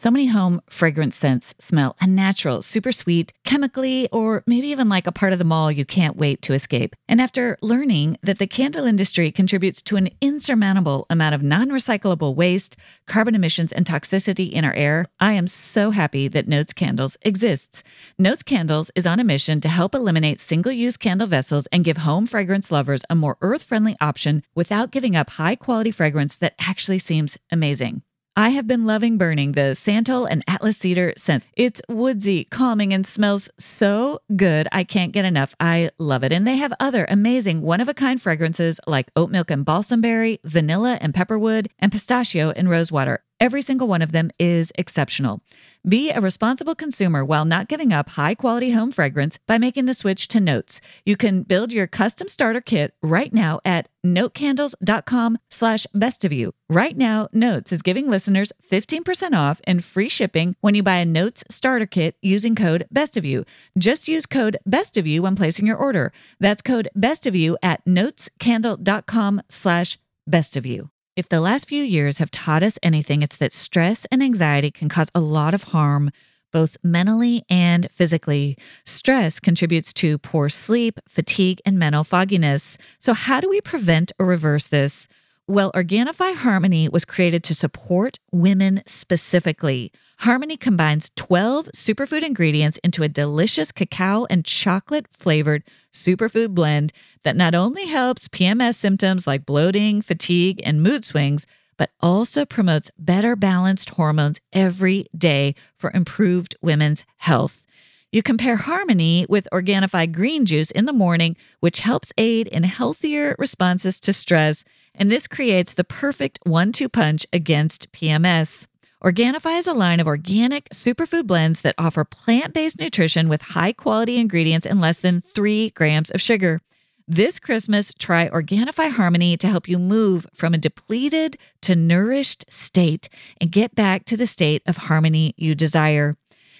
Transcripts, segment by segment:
So many home fragrance scents smell unnatural, super sweet, chemically, or maybe even like a part of the mall you can't wait to escape. And after learning that the candle industry contributes to an insurmountable amount of non recyclable waste, carbon emissions, and toxicity in our air, I am so happy that Notes Candles exists. Notes Candles is on a mission to help eliminate single use candle vessels and give home fragrance lovers a more earth friendly option without giving up high quality fragrance that actually seems amazing. I have been loving burning the Santal and Atlas Cedar scent. It's woodsy, calming, and smells so good. I can't get enough. I love it. And they have other amazing one of a kind fragrances like oat milk and balsam berry, vanilla and pepperwood, and pistachio and rosewater. Every single one of them is exceptional. Be a responsible consumer while not giving up high quality home fragrance by making the switch to Notes. You can build your custom starter kit right now at notecandles.com slash best of you. Right now, Notes is giving listeners 15% off and free shipping when you buy a Notes starter kit using code best of you. Just use code best of you when placing your order. That's code best of you at notescandle.com slash best of you. If the last few years have taught us anything, it's that stress and anxiety can cause a lot of harm, both mentally and physically. Stress contributes to poor sleep, fatigue, and mental fogginess. So, how do we prevent or reverse this? Well, Organifi Harmony was created to support women specifically. Harmony combines 12 superfood ingredients into a delicious cacao and chocolate flavored superfood blend that not only helps PMS symptoms like bloating, fatigue, and mood swings, but also promotes better balanced hormones every day for improved women's health. You compare Harmony with Organifi green juice in the morning, which helps aid in healthier responses to stress, and this creates the perfect one two punch against PMS. Organifi is a line of organic superfood blends that offer plant based nutrition with high quality ingredients and less than three grams of sugar. This Christmas, try Organifi Harmony to help you move from a depleted to nourished state and get back to the state of harmony you desire.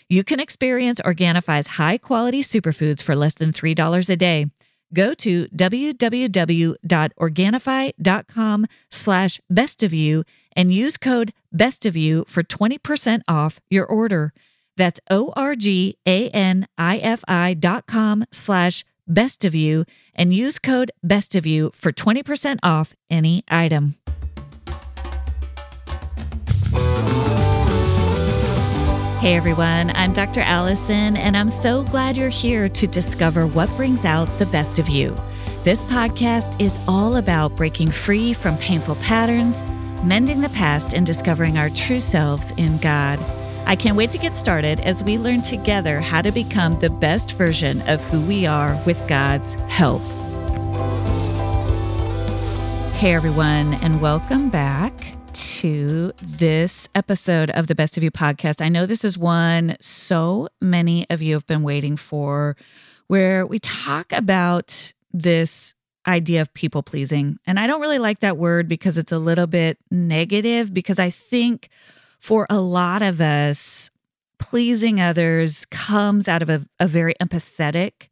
You can experience Organifi's high quality superfoods for less than $3 a day. Go to www.organifi.com slash best of you and use code best of you for 20% off your order. That's O-R-G-A-N-I-F-I dot com slash best of you and use code best of you for 20% off any item. Hey everyone, I'm Dr. Allison, and I'm so glad you're here to discover what brings out the best of you. This podcast is all about breaking free from painful patterns, mending the past, and discovering our true selves in God. I can't wait to get started as we learn together how to become the best version of who we are with God's help. Hey everyone, and welcome back to this episode of the Best of You podcast. I know this is one so many of you have been waiting for, where we talk about this idea of people pleasing. And I don't really like that word because it's a little bit negative, because I think for a lot of us, pleasing others comes out of a, a very empathetic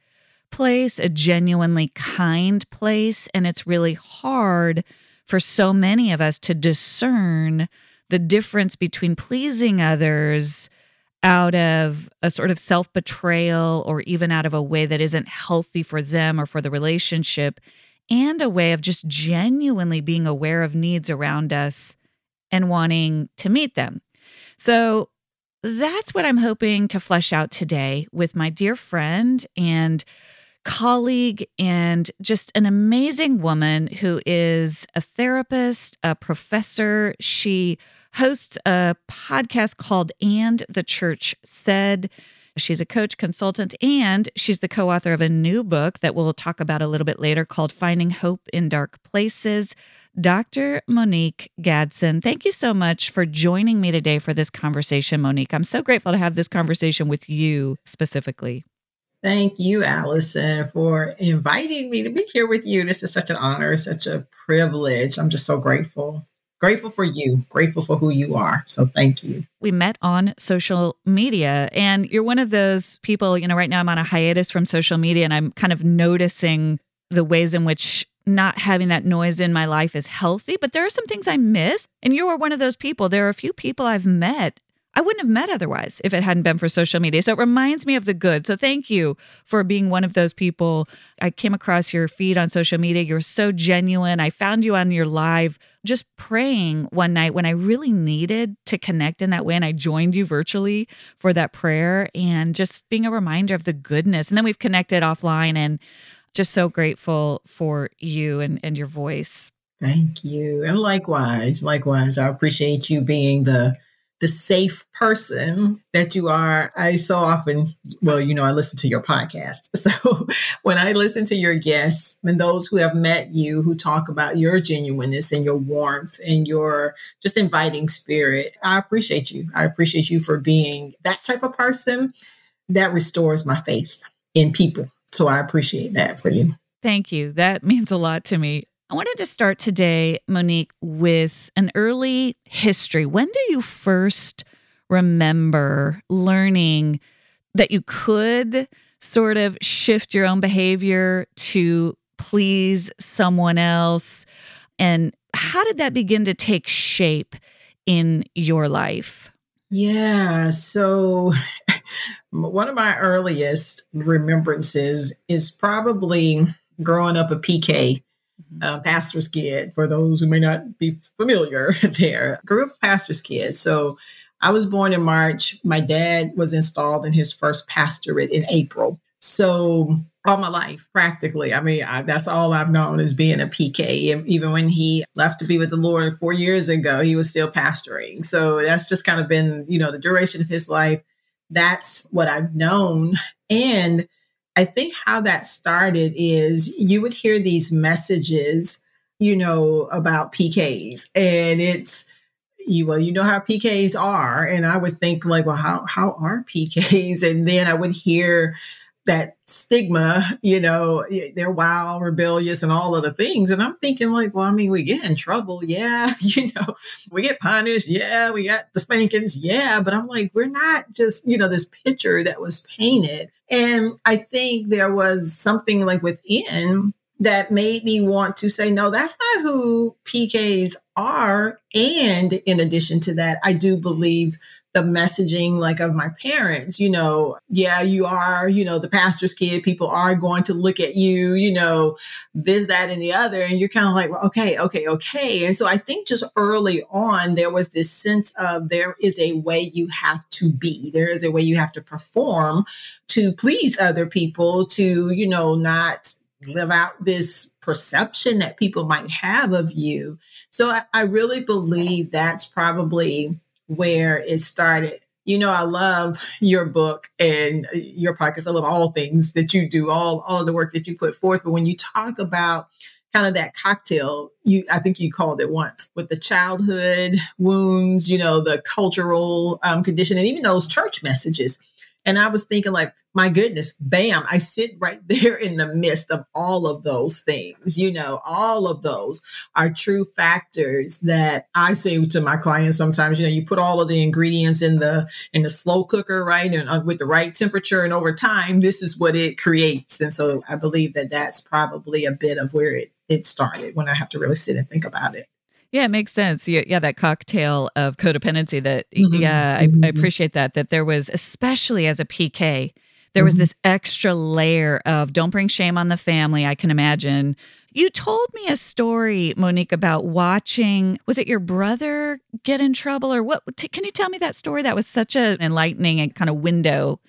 place, a genuinely kind place. And it's really hard for so many of us to discern the difference between pleasing others out of a sort of self betrayal or even out of a way that isn't healthy for them or for the relationship, and a way of just genuinely being aware of needs around us and wanting to meet them. So that's what I'm hoping to flesh out today with my dear friend and colleague and just an amazing woman who is a therapist, a professor. She hosts a podcast called And the Church Said. She's a coach, consultant, and she's the co author of a new book that we'll talk about a little bit later called Finding Hope in Dark Places. Dr. Monique Gadson, thank you so much for joining me today for this conversation, Monique. I'm so grateful to have this conversation with you specifically. Thank you, Allison, for inviting me to be here with you. This is such an honor, such a privilege. I'm just so grateful. Grateful for you, grateful for who you are. So thank you. We met on social media, and you're one of those people, you know, right now I'm on a hiatus from social media, and I'm kind of noticing the ways in which not having that noise in my life is healthy, but there are some things I miss. And you are one of those people. There are a few people I've met I wouldn't have met otherwise if it hadn't been for social media. So it reminds me of the good. So thank you for being one of those people. I came across your feed on social media. You're so genuine. I found you on your live just praying one night when I really needed to connect in that way. And I joined you virtually for that prayer and just being a reminder of the goodness. And then we've connected offline and just so grateful for you and, and your voice. Thank you. And likewise, likewise, I appreciate you being the the safe person that you are. I so often, well, you know, I listen to your podcast. So when I listen to your guests and those who have met you who talk about your genuineness and your warmth and your just inviting spirit, I appreciate you. I appreciate you for being that type of person that restores my faith in people. So I appreciate that for you. Thank you. That means a lot to me. I wanted to start today, Monique, with an early history. When do you first remember learning that you could sort of shift your own behavior to please someone else? And how did that begin to take shape in your life? Yeah. So, one of my earliest remembrances is probably growing up a PK. Uh, pastor's kid. For those who may not be familiar, there grew up pastor's kid. So I was born in March. My dad was installed in his first pastorate in April. So all my life, practically. I mean, I, that's all I've known is being a PK. Even when he left to be with the Lord four years ago, he was still pastoring. So that's just kind of been, you know, the duration of his life. That's what I've known. And I think how that started is you would hear these messages, you know, about PKs, and it's you well, you know how PKs are, and I would think like, well, how how are PKs? And then I would hear that stigma, you know, they're wild, rebellious, and all of the things. And I'm thinking, like, well, I mean, we get in trouble. Yeah. You know, we get punished. Yeah. We got the spankings. Yeah. But I'm like, we're not just, you know, this picture that was painted. And I think there was something like within that made me want to say, no, that's not who PKs are. And in addition to that, I do believe the messaging like of my parents, you know, yeah, you are, you know, the pastor's kid, people are going to look at you, you know, this, that, and the other. And you're kind of like, well, okay, okay, okay. And so I think just early on, there was this sense of there is a way you have to be, there is a way you have to perform to please other people, to, you know, not live out this perception that people might have of you. So I, I really believe that's probably where it started. You know, I love your book and uh, your podcast. I love all things that you do, all all of the work that you put forth. But when you talk about kind of that cocktail, you I think you called it once with the childhood wounds, you know, the cultural um, condition, and even those church messages and I was thinking, like, my goodness, bam, I sit right there in the midst of all of those things. You know, all of those are true factors that I say to my clients sometimes, you know, you put all of the ingredients in the in the slow cooker, right? And uh, with the right temperature and over time, this is what it creates. And so I believe that that's probably a bit of where it it started when I have to really sit and think about it. Yeah, it makes sense. Yeah, yeah that cocktail of codependency that, mm-hmm. yeah, I, mm-hmm. I, appreciate that. That there was, especially as a PK, there was mm-hmm. this extra layer of don't bring shame on the family. I can imagine. You told me a story, Monique, about watching, was it your brother get in trouble or what? T- can you tell me that story? That was such an enlightening and kind of window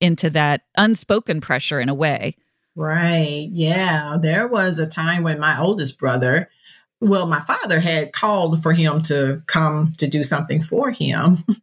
into that unspoken pressure in a way. Right. Yeah. There was a time when my oldest brother, well, my father had called for him to come to do something for him.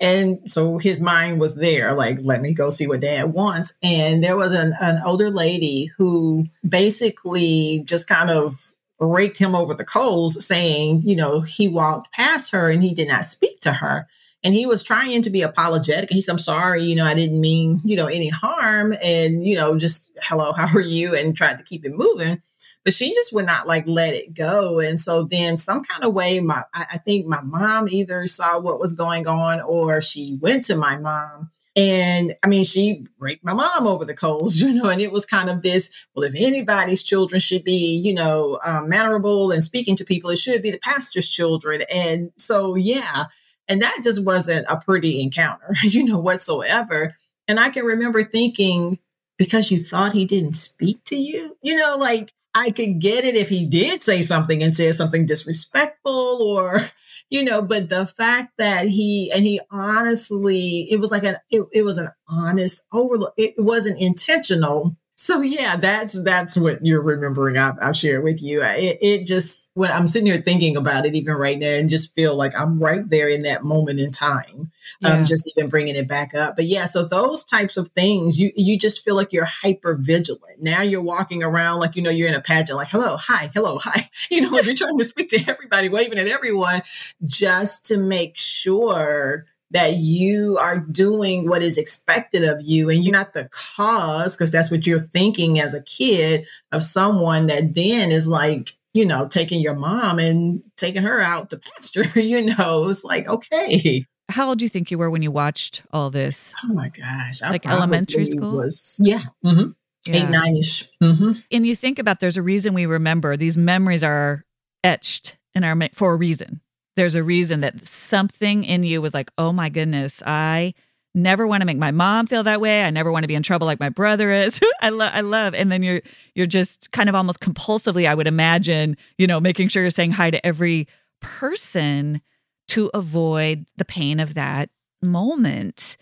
And so his mind was there, like, let me go see what dad wants. And there was an, an older lady who basically just kind of raked him over the coals, saying, you know, he walked past her and he did not speak to her. And he was trying to be apologetic. He said, I'm sorry, you know, I didn't mean, you know, any harm. And, you know, just hello, how are you? And tried to keep it moving but she just would not like let it go. And so then some kind of way, my I think my mom either saw what was going on or she went to my mom. And I mean, she raked my mom over the coals, you know, and it was kind of this, well, if anybody's children should be, you know, um, mannerable and speaking to people, it should be the pastor's children. And so, yeah. And that just wasn't a pretty encounter, you know, whatsoever. And I can remember thinking, because you thought he didn't speak to you, you know, like I could get it if he did say something and said something disrespectful or, you know, but the fact that he, and he honestly, it was like an, it, it was an honest overlook. It wasn't intentional. So yeah, that's, that's what you're remembering. I've, I've shared with you. It, it just, when I'm sitting here thinking about it, even right now, and just feel like I'm right there in that moment in time. Um, yeah. Um, just even bringing it back up. But yeah, so those types of things, you you just feel like you're hyper vigilant. Now you're walking around like you know you're in a pageant, like hello, hi, hello, hi. You know, you're trying to speak to everybody, waving at everyone, just to make sure that you are doing what is expected of you and you're not the cause because that's what you're thinking as a kid of someone that then is like you know, taking your mom and taking her out to pasture, you know, it's like, okay. How old do you think you were when you watched all this? Oh my gosh. like elementary school? Was, yeah. Mm-hmm. Yeah. Eight, nine ish. Mm-hmm. And you think about there's a reason we remember these memories are etched in our for a reason. There's a reason that something in you was like, oh my goodness, I never want to make my mom feel that way. I never want to be in trouble like my brother is. I love I love and then you're you're just kind of almost compulsively I would imagine, you know, making sure you're saying hi to every person to avoid the pain of that moment.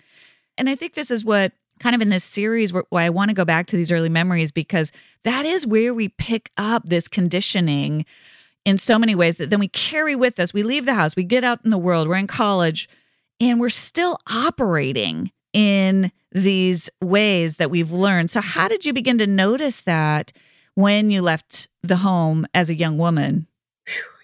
And I think this is what kind of in this series where, why I want to go back to these early memories because that is where we pick up this conditioning in so many ways that then we carry with us. We leave the house, we get out in the world, we're in college, and we're still operating in these ways that we've learned. So, how did you begin to notice that when you left the home as a young woman?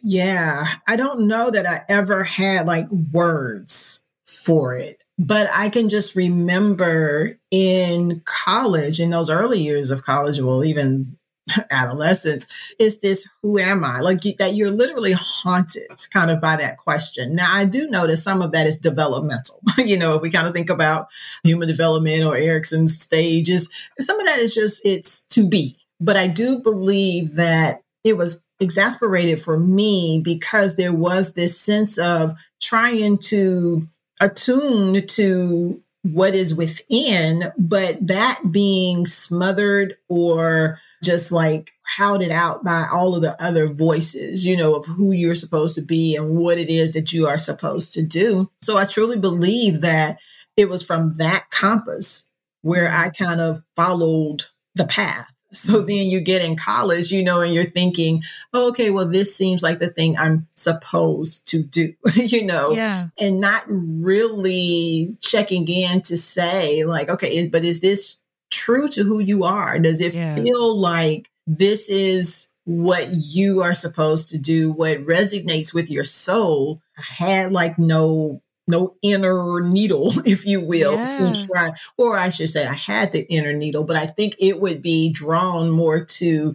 Yeah, I don't know that I ever had like words for it, but I can just remember in college, in those early years of college, well, even adolescence is this who am i? Like that you're literally haunted kind of by that question. Now i do notice some of that is developmental. You know if we kind of think about human development or erikson's stages some of that is just it's to be. But i do believe that it was exasperated for me because there was this sense of trying to attune to what is within but that being smothered or just like crowded out by all of the other voices, you know, of who you're supposed to be and what it is that you are supposed to do. So I truly believe that it was from that compass where I kind of followed the path. So mm-hmm. then you get in college, you know, and you're thinking, oh, okay, well, this seems like the thing I'm supposed to do, you know, yeah. and not really checking in to say, like, okay, is, but is this true to who you are? Does it yeah. feel like this is what you are supposed to do, what resonates with your soul? I had like no no inner needle, if you will, yeah. to try, or I should say, I had the inner needle, but I think it would be drawn more to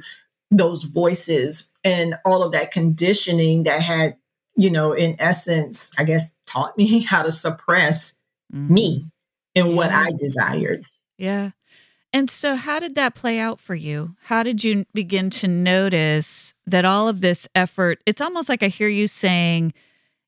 those voices and all of that conditioning that had, you know, in essence, I guess, taught me how to suppress mm-hmm. me and yeah. what I desired. Yeah. And so, how did that play out for you? How did you begin to notice that all of this effort, it's almost like I hear you saying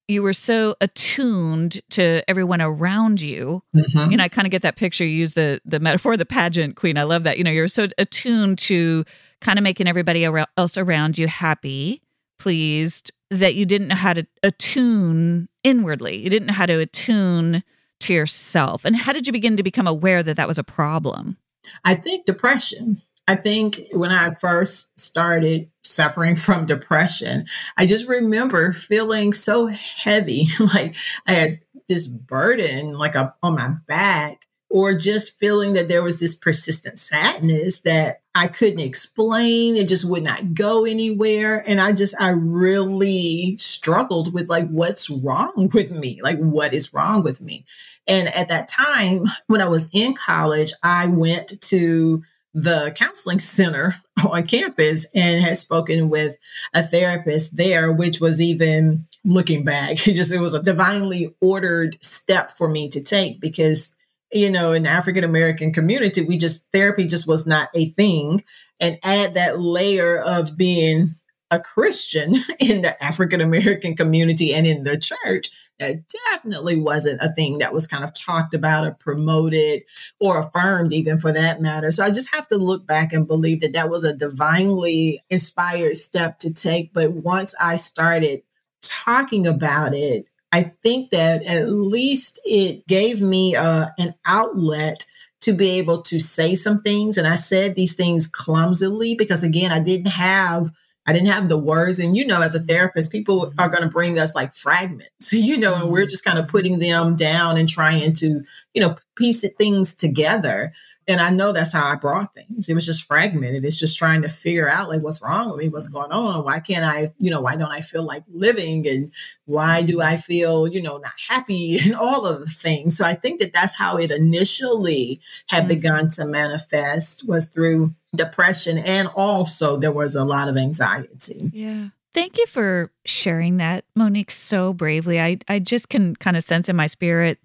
you were so attuned to everyone around you. Mm-hmm. You know, I kind of get that picture. You use the the metaphor, the pageant queen. I love that. You know, you're so attuned to kind of making everybody else around you happy, pleased, that you didn't know how to attune inwardly. You didn't know how to attune to yourself. And how did you begin to become aware that that was a problem? I think depression. I think when I first started suffering from depression, I just remember feeling so heavy, like I had this burden like a, on my back, or just feeling that there was this persistent sadness that I couldn't explain. It just would not go anywhere. And I just, I really struggled with like, what's wrong with me? Like, what is wrong with me? And at that time, when I was in college, I went to the counseling center on campus and had spoken with a therapist there, which was even looking back, it just it was a divinely ordered step for me to take because you know in the African American community, we just therapy just was not a thing. And add that layer of being a Christian in the African American community and in the church, that definitely wasn't a thing that was kind of talked about or promoted or affirmed, even for that matter. So I just have to look back and believe that that was a divinely inspired step to take. But once I started talking about it, I think that at least it gave me uh, an outlet to be able to say some things. And I said these things clumsily because, again, I didn't have. I didn't have the words. And, you know, as a therapist, people are going to bring us like fragments, you know, and we're mm-hmm. just kind of putting them down and trying to, you know, piece things together and I know that's how I brought things. It was just fragmented. It's just trying to figure out like what's wrong with me, what's going on, why can't I, you know, why don't I feel like living, and why do I feel, you know, not happy, and all of the things. So I think that that's how it initially had mm-hmm. begun to manifest was through depression, and also there was a lot of anxiety. Yeah. Thank you for sharing that, Monique, so bravely. I I just can kind of sense in my spirit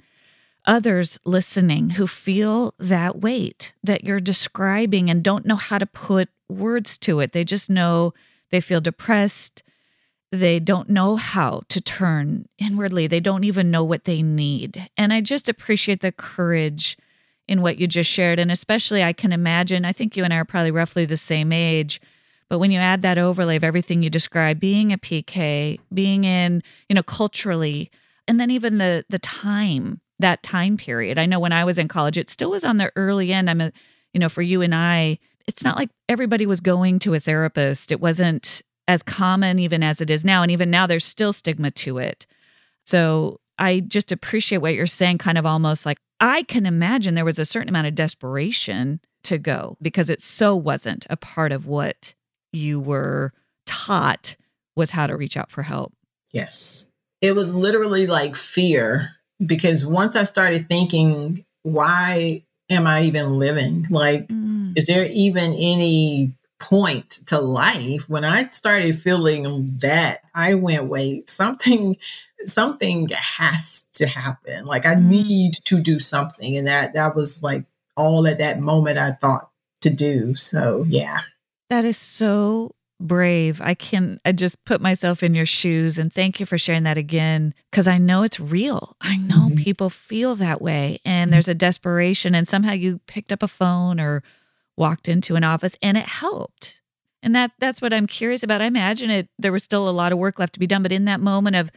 others listening who feel that weight that you're describing and don't know how to put words to it. They just know they feel depressed. They don't know how to turn inwardly. They don't even know what they need. And I just appreciate the courage in what you just shared. And especially, I can imagine, I think you and I are probably roughly the same age. But when you add that overlay of everything you describe, being a PK, being in, you know, culturally, and then even the the time that time period. I know when I was in college, it still was on the early end. I'm a, you know, for you and I, it's not like everybody was going to a therapist. It wasn't as common even as it is now. And even now, there's still stigma to it. So I just appreciate what you're saying, kind of almost like I can imagine there was a certain amount of desperation to go because it so wasn't a part of what you were taught was how to reach out for help. Yes. It was literally like fear because once I started thinking, why am I even living? Like, mm. is there even any point to life? When I started feeling that, I went, wait, something, something has to happen. Like, I mm. need to do something. And that, that was like all at that moment I thought to do. So, yeah. That is so brave. I can I just put myself in your shoes and thank you for sharing that again cuz I know it's real. I know mm-hmm. people feel that way and there's a desperation and somehow you picked up a phone or walked into an office and it helped. And that that's what I'm curious about. I imagine it there was still a lot of work left to be done, but in that moment of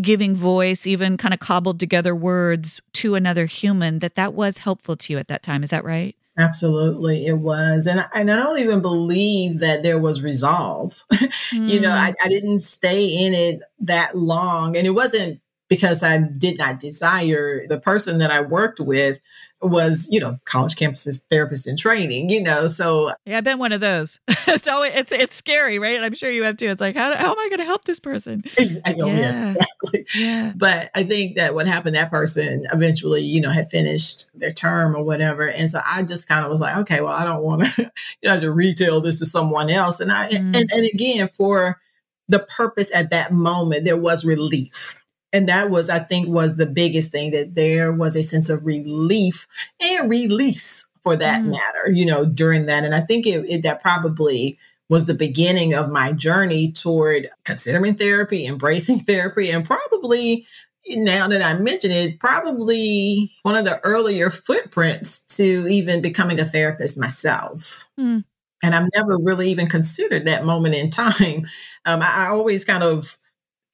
giving voice, even kind of cobbled together words to another human, that that was helpful to you at that time. Is that right? Absolutely, it was. And, and I don't even believe that there was resolve. Mm. you know, I, mm. I didn't stay in it that long. And it wasn't because I did not desire the person that I worked with was, you know, college campuses therapist in training, you know. So yeah, I've been one of those. it's always it's it's scary, right? I'm sure you have too. It's like how, how am I going to help this person? Exactly. Yeah. Yes, exactly. Yeah. But I think that what happened, that person eventually, you know, had finished their term or whatever, and so I just kind of was like, okay, well, I don't want to, you know, to retail this to someone else, and I mm. and and again for the purpose at that moment, there was relief and that was i think was the biggest thing that there was a sense of relief and release for that mm. matter you know during that and i think it, it, that probably was the beginning of my journey toward considering therapy embracing therapy and probably now that i mention it probably one of the earlier footprints to even becoming a therapist myself mm. and i've never really even considered that moment in time um, I, I always kind of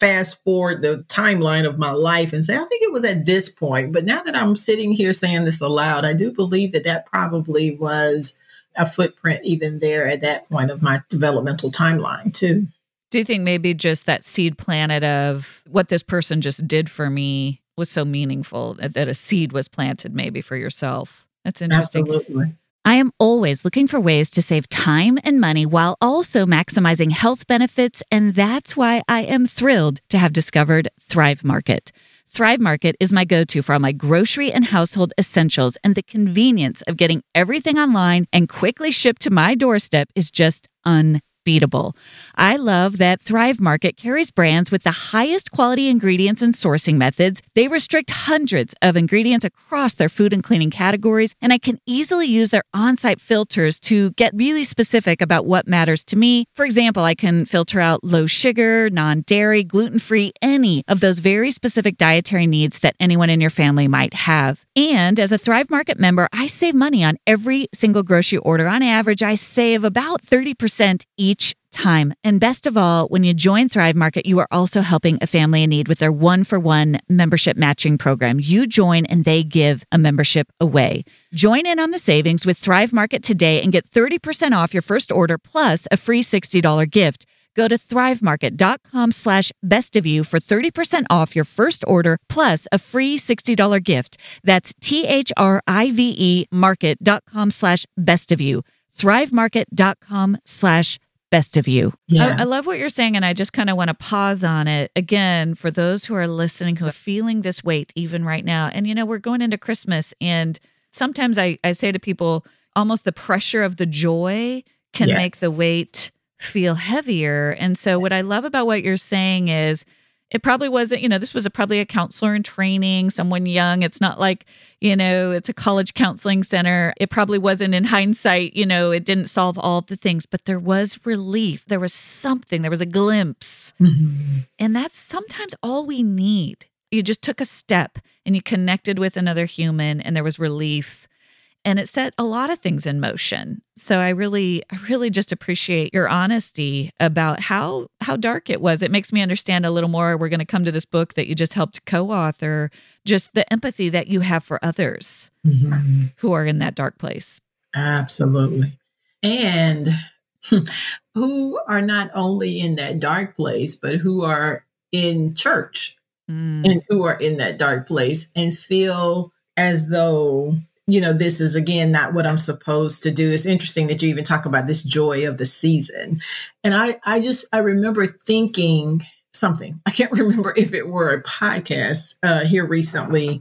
fast forward the timeline of my life and say, I think it was at this point. But now that I'm sitting here saying this aloud, I do believe that that probably was a footprint even there at that point of my developmental timeline, too. Do you think maybe just that seed planet of what this person just did for me was so meaningful that a seed was planted maybe for yourself? That's interesting. Absolutely. I am always looking for ways to save time and money while also maximizing health benefits, and that's why I am thrilled to have discovered Thrive Market. Thrive Market is my go to for all my grocery and household essentials, and the convenience of getting everything online and quickly shipped to my doorstep is just unbeatable unbeatable. I love that Thrive Market carries brands with the highest quality ingredients and sourcing methods. They restrict hundreds of ingredients across their food and cleaning categories, and I can easily use their on site filters to get really specific about what matters to me. For example, I can filter out low sugar, non dairy, gluten free, any of those very specific dietary needs that anyone in your family might have. And as a Thrive Market member, I save money on every single grocery order. On average, I save about 30% each time. And best of all, when you join Thrive Market, you are also helping a family in need with their one for one membership matching program. You join and they give a membership away. Join in on the savings with Thrive Market today and get 30% off your first order plus a free $60 gift. Go to thrivemarket.com slash best of you for 30% off your first order plus a free $60 gift. That's T-H-R-I-V-E market.com slash best of you. Thrivemarket.com slash best of you. Yeah. I, I love what you're saying, and I just kind of want to pause on it again for those who are listening who are feeling this weight even right now. And you know, we're going into Christmas, and sometimes I, I say to people, almost the pressure of the joy can make the weight feel heavier. And so, what I love about what you're saying is, it probably wasn't, you know, this was a, probably a counselor in training, someone young. It's not like, you know, it's a college counseling center. It probably wasn't in hindsight, you know, it didn't solve all the things, but there was relief. There was something, there was a glimpse. Mhm. And that's sometimes all we need. You just took a step and you connected with another human and there was relief and it set a lot of things in motion. So I really I really just appreciate your honesty about how how dark it was. It makes me understand a little more. We're going to come to this book that you just helped co-author, just the empathy that you have for others Mhm. who are in that dark place. Absolutely. And who are not only in that dark place, but who are in church Mm. and who are in that dark place and feel as though, you know, this is again not what I'm supposed to do. It's interesting that you even talk about this joy of the season. And I, I just, I remember thinking something. I can't remember if it were a podcast uh, here recently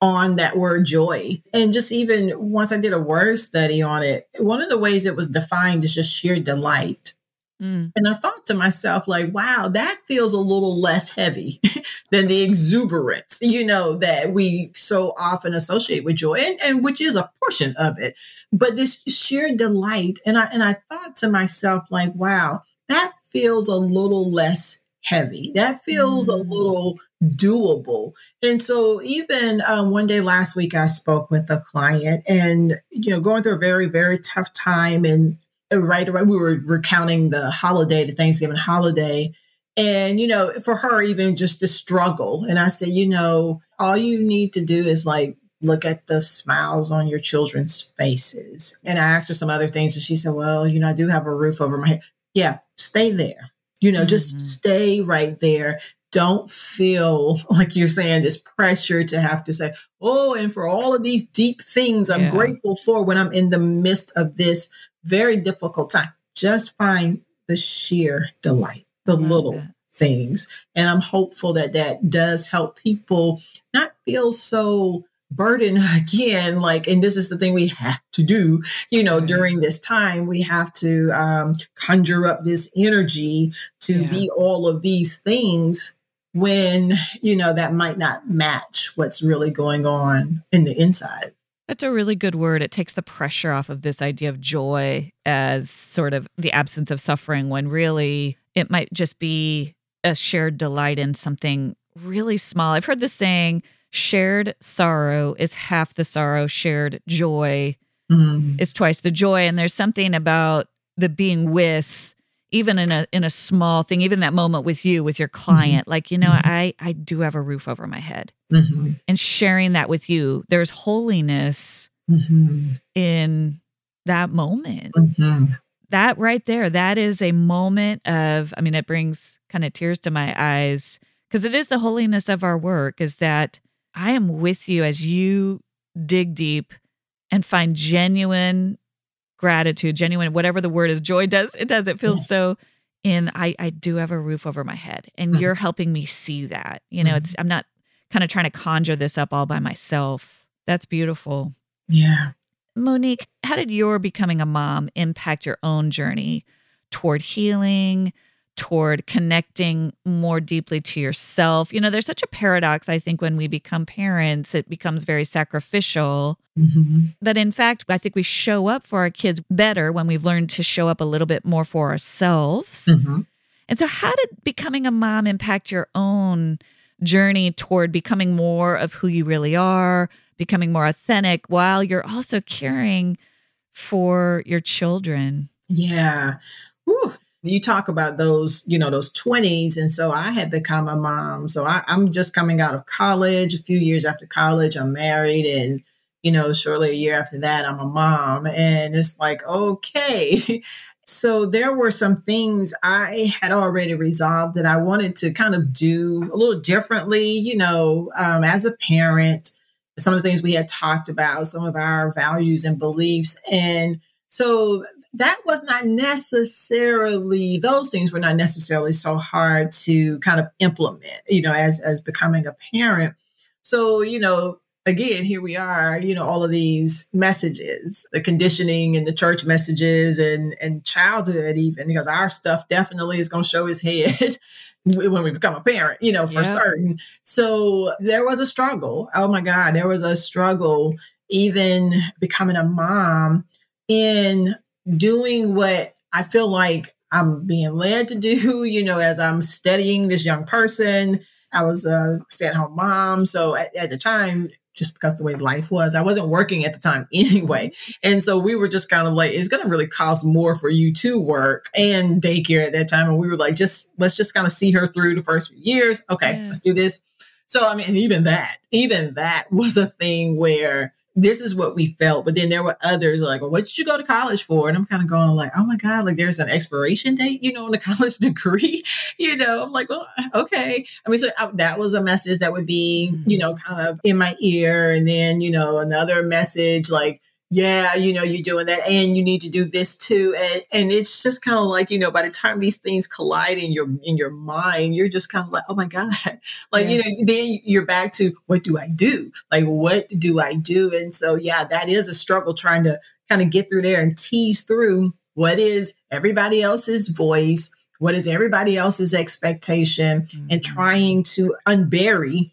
on that word joy. And just even once I did a word study on it, one of the ways it was defined is just sheer delight. Mm. And I thought to myself, like, wow, that feels a little less heavy than the exuberance, you know, that we so often associate with joy, and, and which is a portion of it. But this sheer delight, and I and I thought to myself, like, wow, that feels a little less heavy. That feels a Mm. little doable. And so, even um, one day last week, I spoke with a client, and you know, going through a very, very tough time, and uh, right around we were recounting the holiday, the Thanksgiving holiday. And, you know, for her, even just the struggle. And I said, you know, all you need to do is like look at the smiles on your children's faces. And I asked her some other things. And she said, well, you know, I do have a roof over my head. Yeah, stay there. You know, just Mhm. stay right there. Don't feel like you're saying this pressure to have to say, oh, and for all of these deep things I'm Yeah. grateful for when I'm in the midst of this very difficult time. Just find the sheer delight, the Love little that. things. And I'm hopeful that that does help people not feel so burdened again. Like, and this is the thing we have to do, you know, Right. during this time, we have to um, conjure up this energy to Yeah. be all of these things when, you know, that might not match what's really going on in the inside. That's a really good word. It takes the pressure off of this idea of joy as sort of the absence of suffering when really it might just be a shared delight in something really small. I've heard the saying, shared sorrow is half the sorrow, shared joy Mm. is twice the joy. And there's something about the being with even in a in a small thing, even that moment with you, with your client, like, you know, Mhm. I I do have a roof over my head. Mhm. And sharing that with you, there's holiness Mhm. in that moment. Mhm. That right there, that is a moment of, I mean, it brings kind of tears to my eyes because it is the holiness of our work is that I am with you as you dig deep and find genuine gratitude, genuine, whatever the word is, joy does, it does. It feels Yeah. so in I I do have a roof over my head and Mhm. you're helping me see that. You know, it's I'm not kind of trying to conjure this up all by myself. That's beautiful. Yeah. Monique, how did your becoming a mom impact your own journey toward healing, toward connecting more deeply to yourself. You know, there's such a paradox, I think, when we become parents, it becomes very sacrificial. Mm-hmm. That in fact, I think we show up for our kids better when we've learned to show up a little bit more for ourselves. Mm-hmm. And so, how did becoming a mom impact your own journey toward becoming more of who you really are, becoming more authentic while you're also caring for your children? Yeah. Whew you talk about those, you know, those 20s. And so I had become a mom. So I, am just coming out of college. A few years after college, I'm married. And, you know, shortly a year after that, I'm a mom. And it's like, okay. so there were some things I had already resolved that I wanted to kind of do a little differently, you know, um, as a parent, some of the things we had talked about, some of our values and beliefs. And so that was not necessarily those things were not necessarily so hard to kind of implement you know as as becoming a parent. So you know again here we are you know all of these messages the conditioning and the church messages and and childhood even because our stuff definitely is going to show his head when we become a parent you know for yeah. certain. So there was a struggle. Oh my god there was a struggle even becoming a mom in doing what I feel like I'm being led to do, you know, as I'm studying this young person. I was a stay at home mom. So at, at, the time, just because the way life was, I wasn't working at the time anyway. And so we were just kind of like, it's going to really cost more for you to work and daycare at that time. And we were like, just let's just kind of see her through the first few years. Okay, yeah. let's do this. So, I mean, even that, even that was a thing where this is what we felt. But then there were others like, well, what did you go to college for? And I'm kind of going like, oh my God, like there's an expiration date, you know, on a college degree, you know, I'm like, well, okay. I mean, so I, that was a message that would be, you mm-hmm. know, kind of in my ear. And then, you know, another message like, yeah, you know, you're doing that and you need to do this too. And and it's just kind of like, you know, by the time these things collide in your in your mind, you're just kind of like, oh my God. Like, yes. you know, then you're back to what do I do? Like, what do I do? And so yeah, that is a struggle trying to kind of get through there and tease through what is everybody else's voice, what is everybody else's expectation, mm-hmm. and trying to unbury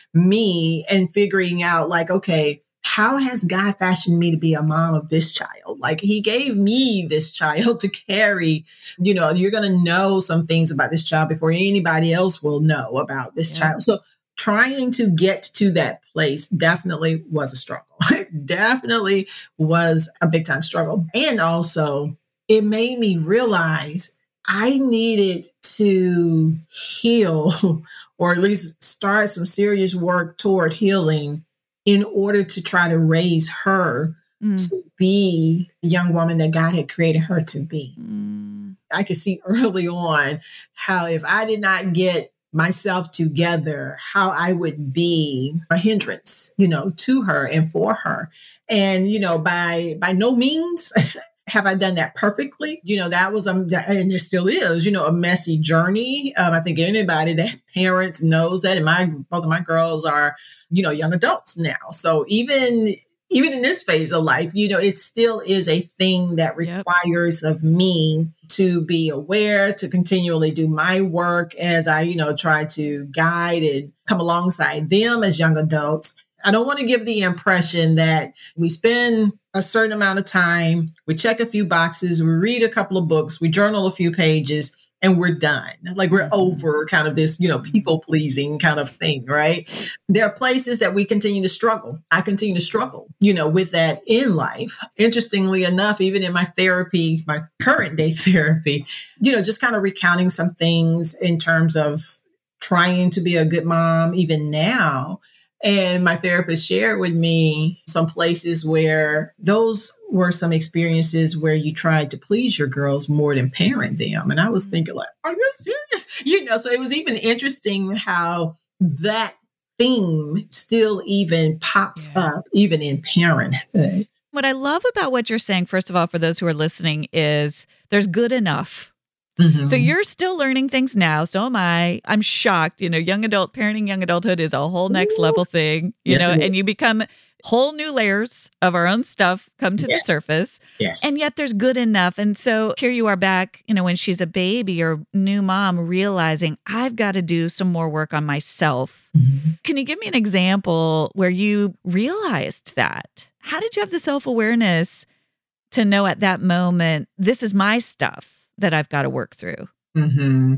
me and figuring out like, okay, how has God fashioned me to be a mom of this child? Like he gave me this child to carry. You know, you're going to know some things about this child before anybody else will know about this yeah. child. So trying to get to that place definitely was a struggle. definitely was a big time struggle. And also, it made me realize I needed to heal or at least start some serious work toward healing in order to try to raise her mm. to be the young woman that God had created her to be. Mm. I could see early on how if I did not get myself together, how I would be a hindrance, you know, to her and for her. And, you know, by by no means have I done that perfectly? You know, that was, um, and it still is, you know, a messy journey. Um, I think anybody that parents knows that. And my, both of my girls are you know, young adults now. So even even in this phase of life, you know, it still is a thing that requires yep. of me to be aware, to continually do my work as I, you know, try to guide and come alongside them as young adults. I don't want to give the impression that we spend a certain amount of time, we check a few boxes, we read a couple of books, we journal a few pages, and we're done. Like we're mm-hmm. over kind of this, you know, people pleasing kind of thing, right? There are places that we continue to struggle. I continue to struggle, you know, with that in life. Interestingly enough, even in my therapy, my current day therapy, you know, just kind of recounting some things in terms of trying to be a good mom, even now and my therapist shared with me some places where those were some experiences where you tried to please your girls more than parent them. And I was mm-hmm. thinking, like, are you serious? You know, so it was even interesting how that theme still even pops yeah. up, even in parenthood. What I love about what you're saying, first of all, for those who are listening, is there's good enough Mm-hmm. So you're still learning things now. So am I. I'm shocked. You know, young adult parenting, young adulthood is a whole next Ooh. level thing, you yes, know, and you become whole new layers of our own stuff come to yes. the surface. Yes. And yet there's good enough. And so here you are back, you know, when she's a baby or new mom, realizing I've got to do some more work on myself. Mm-hmm. Can you give me an example where you realized that? How did you have the self awareness to know at that moment, this is my stuff that I've got to work through? Mm-hmm.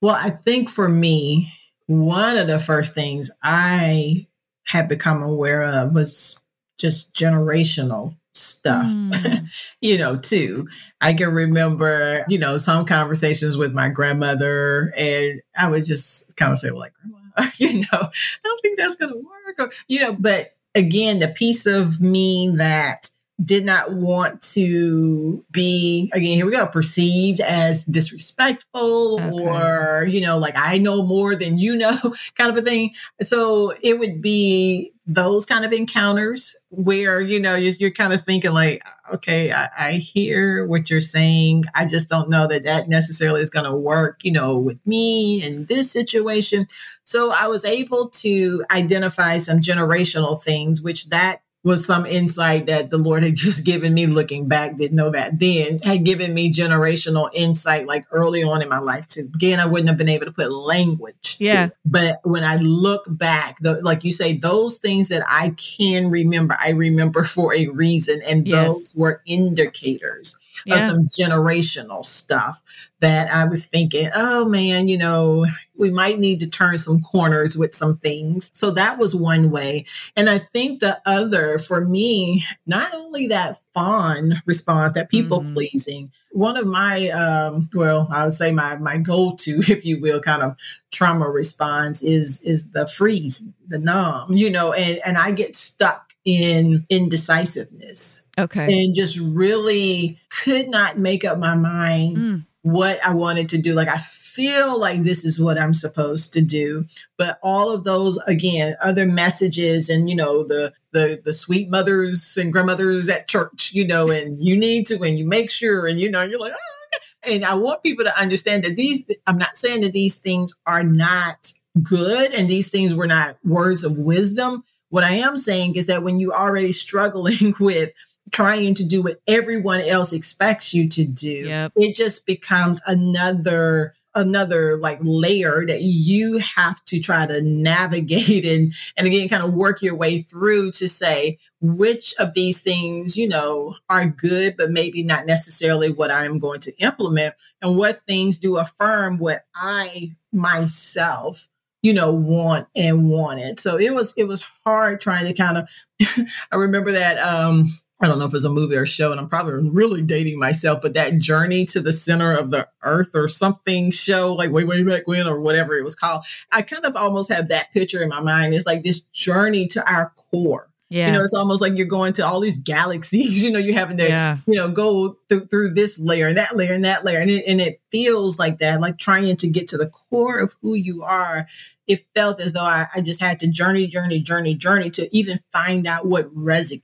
Well, I think for me, one of the first things I had become aware of was just generational stuff, mm. you know, too. I can remember, you know, some conversations with my grandmother, and I would just kind of say, well, like, Grandma, you know, I don't think that's going to work. Or, you know, but again, the piece of me that did not want to be again here we go perceived as disrespectful okay. or you know like i know more than you know kind of a thing. So it would be those kind of encounters where you know you're, you're kind of thinking like okay I, I, hear what you're saying. I just don't know that that necessarily is going to work you know with me in this situation. So i was able to identify some generational things which that was some insight that the Lord had just given me looking back, didn't know that then, had given me generational insight like early on in my life too. Again, I wouldn't have been able to put language yeah. To. But when I look back, the, like you say, those things that I can remember, I remember for a reason. And yes. those were indicators yeah. of some generational stuff that I was thinking, oh man, you know, we might need to turn some corners with some things. So that was one way. And I think the other for me, not only that fawn response, that people mm-hmm. pleasing, one of my, um, well, I would say my, my go-to, if you will, kind of trauma response is, is the freeze, the numb, you know, and, and I get stuck in indecisiveness. Okay. And just really could not make up my mind mm. what I wanted to do. Like, I feel like this is what I'm supposed to do. But all of those, again, other messages and, you know, the, the, the sweet mothers and grandmothers at church, you know, and you need to, and you make sure, and, you know, you're like, oh, okay. and I want people to understand that these, I'm not saying that these things are not good and these things were not words of wisdom what I am saying is that when you're already struggling with trying to do what everyone else expects you to do, yep. it just becomes another another like layer that you have to try to navigate and and again kind of work your way through to say which of these things you know are good but maybe not necessarily what i'm going to implement and what things do affirm what i myself you know, want and wanted. So it was it was hard trying to kind of I remember that um I don't know if it's a movie or show, and I'm probably really dating myself, but that journey to the center of the earth or something show, like way, way back when, or whatever it was called. I kind of almost have that picture in my mind. It's like this journey to our core. Yeah. You know, it's almost like you're going to all these galaxies, you know, you're having to, yeah. you know, go th- through this layer and that layer and that layer. And it, and it feels like that, like trying to get to the core of who you are it felt as though I, I just had to journey, journey, journey, journey to even find out what resonates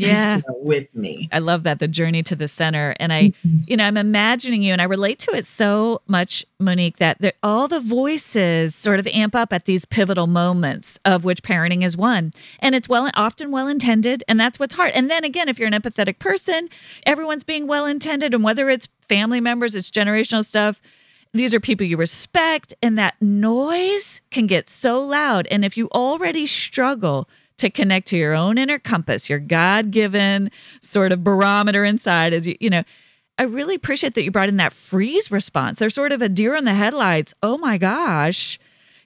yeah you know, with me i love that the journey to the center and i mm-hmm. you know i'm imagining you and i relate to it so much monique that all the voices sort of amp up at these pivotal moments of which parenting is one and it's well often well intended and that's what's hard and then again if you're an empathetic person everyone's being well intended and whether it's family members it's generational stuff these are people you respect, and that noise can get so loud. And if you already struggle to connect to your own inner compass, your God given sort of barometer inside, as you, you know, I really appreciate that you brought in that freeze response. There's sort of a deer in the headlights. Oh my gosh,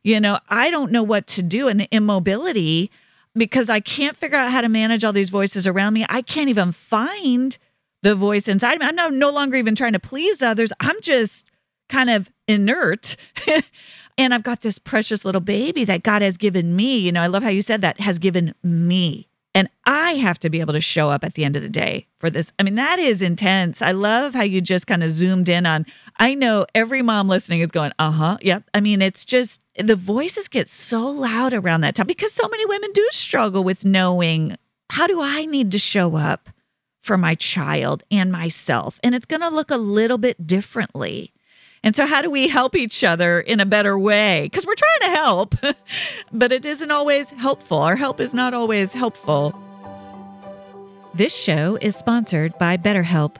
you know, I don't know what to do. And immobility, because I can't figure out how to manage all these voices around me. I can't even find the voice inside me. I'm no, no longer even trying to please others. I'm just kind of inert. and I've got this precious little baby that God has given me. You know, I love how you said that has given me. And I have to be able to show up at the end of the day for this. I mean, that is intense. I love how you just kind of zoomed in on. I know every mom listening is going, uh huh, yep. I mean, it's just the voices get so loud around that time because so many women do struggle with knowing how do I need to show up for my child and myself. And it's going to look a little bit differently And so, how do we help each other in a better way? Because we're trying to help, but it isn't always helpful. Our help is not always helpful. This show is sponsored by BetterHelp.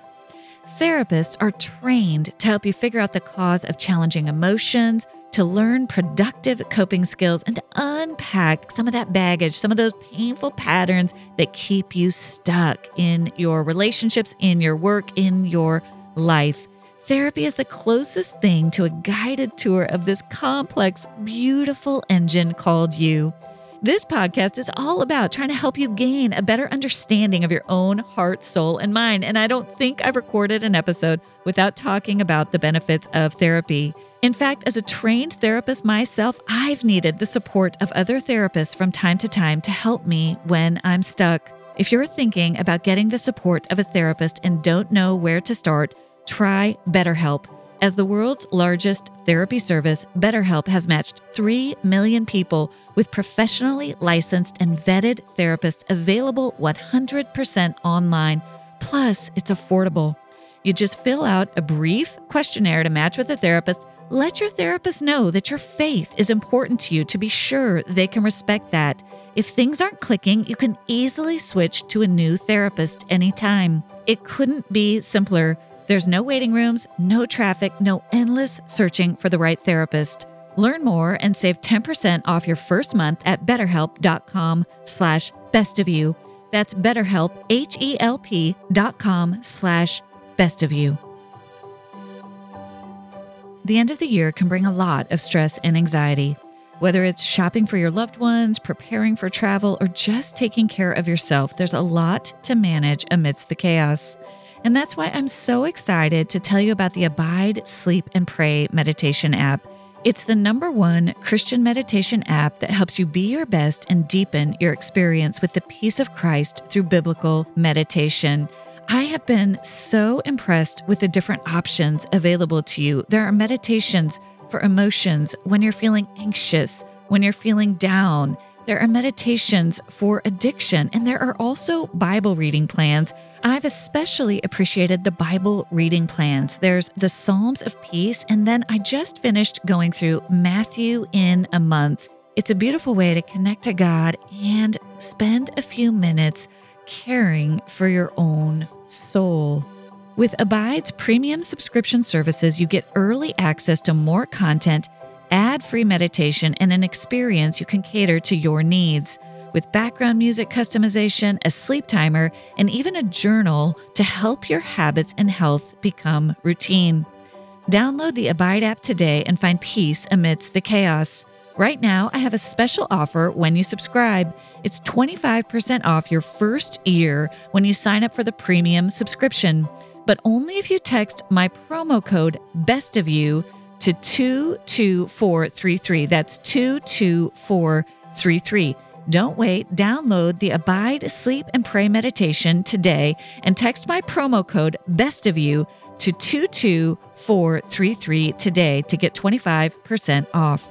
Therapists are trained to help you figure out the cause of challenging emotions, to learn productive coping skills, and to unpack some of that baggage, some of those painful patterns that keep you stuck in your relationships, in your work, in your life. Therapy is the closest thing to a guided tour of this complex, beautiful engine called you. This podcast is all about trying to help you gain a better understanding of your own heart, soul, and mind. And I don't think I've recorded an episode without talking about the benefits of therapy. In fact, as a trained therapist myself, I've needed the support of other therapists from time to time to help me when I'm stuck. If you're thinking about getting the support of a therapist and don't know where to start, try BetterHelp. As the world's largest therapy service, BetterHelp has matched 3 million people with professionally licensed and vetted therapists available 100% online. Plus, it's affordable. You just fill out a brief questionnaire to match with a therapist. Let your therapist know that your faith is important to you to be sure they can respect that. If things aren't clicking, you can easily switch to a new therapist anytime. It couldn't be simpler. There's no waiting rooms, no traffic, no endless searching for the right therapist. Learn more and save 10% off your first month at betterhelp.com slash best of you. That's betterhelp, H-E-L-P dot com slash best of you. The end of the year can bring a lot of stress and anxiety. Whether it's shopping for your loved ones, preparing for travel, or just taking care of yourself, there's a lot to manage amidst the chaos. And that's why I'm so excited to tell you about the Abide, Sleep, and Pray meditation app. It's the number one Christian meditation app that helps you be your best and deepen your experience with the peace of Christ through biblical meditation. I have been so impressed with the different options available to you. There are meditations for emotions when you're feeling anxious, when you're feeling down. There are meditations for addiction, and there are also Bible reading plans I've especially appreciated the Bible reading plans. There's the Psalms of Peace, and then I just finished going through Matthew in a month. It's a beautiful way to connect to God and spend a few minutes caring for your own soul. With Abide's premium subscription services, you get early access to more content, ad free meditation, and an experience you can cater to your needs with background music customization, a sleep timer, and even a journal to help your habits and health become routine. Download the Abide app today and find peace amidst the chaos. Right now, I have a special offer when you subscribe. It's 25% off your first year when you sign up for the premium subscription, but only if you text my promo code BEST of you to 22433. That's 22433. Don't wait. Download the Abide, Sleep, and Pray meditation today and text my promo code BEST of you to 22433 today to get 25% off.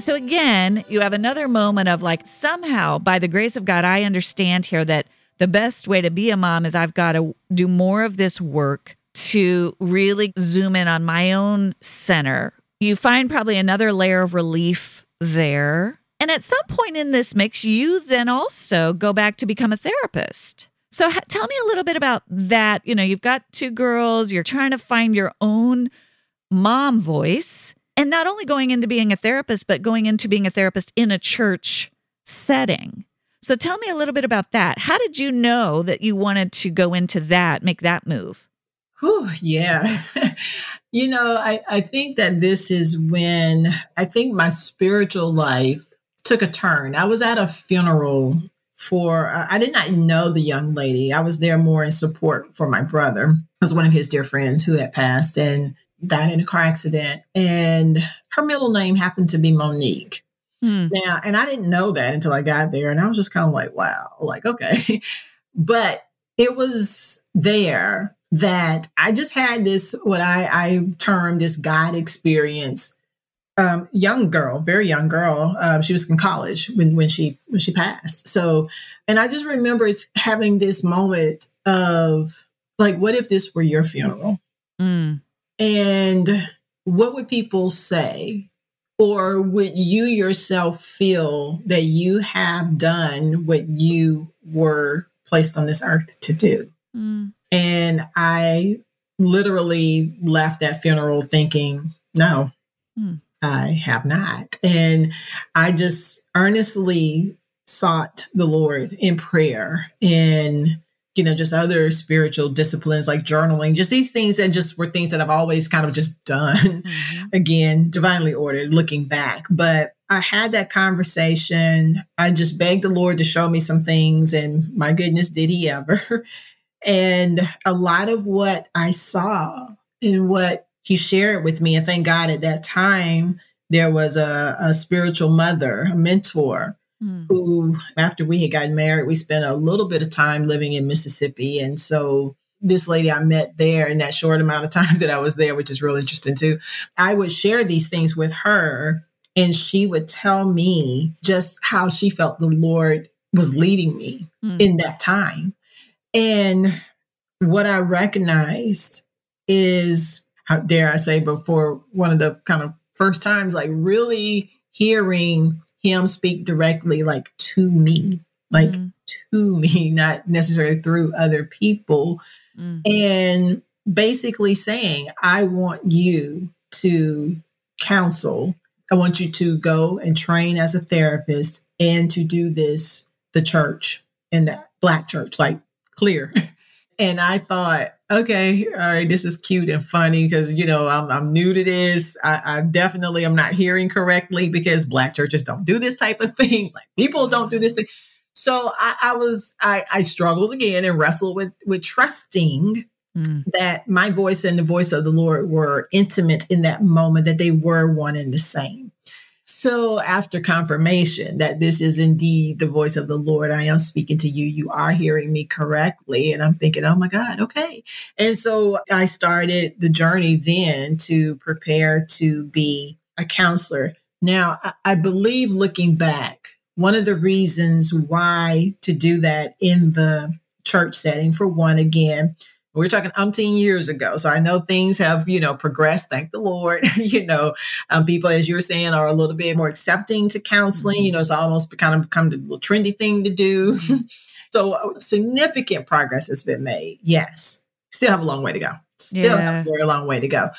So, again, you have another moment of like, somehow, by the grace of God, I understand here that the best way to be a mom is I've got to do more of this work to really zoom in on my own center you find probably another layer of relief there. And at some point in this mix, you then also go back to become a therapist. So ha- tell me a little bit about that. You know, you've got two girls, you're trying to find your own mom voice, and not only going into being a therapist, but going into being a therapist in a church setting. So tell me a little bit about that. How did you know that you wanted to go into that, make that move? Whew, yeah. you know, I, I think that this is when I think my spiritual life took a turn. I was at a funeral for, uh, I did not know the young lady. I was there more in support for my brother. It was one of his dear friends who had passed and died in a car accident. And her middle name happened to be Monique. Hmm. Now, and I didn't know that until I got there. And I was just kind of like, wow, like, okay. but it was there that I just had this, what I, I term this God experience. Um, young girl, very young girl. Uh, she was in college when, when she when she passed. So, and I just remember having this moment of like, what if this were your funeral? Mm. And what would people say? Or would you yourself feel that you have done what you were placed on this earth to do? Mm. And I literally left that funeral thinking, no, mm. I have not. And I just earnestly sought the Lord in prayer and you know just other spiritual disciplines like journaling just these things that just were things that I've always kind of just done mm-hmm. again divinely ordered looking back but I had that conversation I just begged the Lord to show me some things and my goodness did he ever and a lot of what I saw and what he shared with me and thank God at that time there was a, a spiritual mother a mentor mm. who, after we had gotten married, we spent a little bit of time living in Mississippi. And so this lady I met there in that short amount of time that I was there, which is real interesting too, I would share these things with her. And she would tell me just how she felt the Lord was leading me mm. in that time. And what I recognized is, how dare I say, before one of the kind of first times, like really hearing him speak directly like to me like mm. to me not necessarily through other people mm. and basically saying i want you to counsel i want you to go and train as a therapist and to do this the church and that black church like clear and i thought okay, all right, this is cute and funny because you know I'm, I'm new to this. I, I definitely am not hearing correctly because black churches don't do this type of thing. Like people don't do this thing. So I, I was I, I struggled again and wrestled with with trusting mm. that my voice and the voice of the Lord were intimate in that moment, that they were one and the same. So, after confirmation that this is indeed the voice of the Lord, I am speaking to you. You are hearing me correctly. And I'm thinking, oh my God, okay. And so I started the journey then to prepare to be a counselor. Now, I believe looking back, one of the reasons why to do that in the church setting, for one, again, we're talking umpteen years ago. So I know things have, you know, progressed. Thank the Lord. you know, um, people, as you were saying, are a little bit more accepting to counseling. Mm-hmm. You know, it's almost kind of become the little trendy thing to do. Mm-hmm. so uh, significant progress has been made. Yes. Still have a long way to go. Still yeah. have a very long way to go.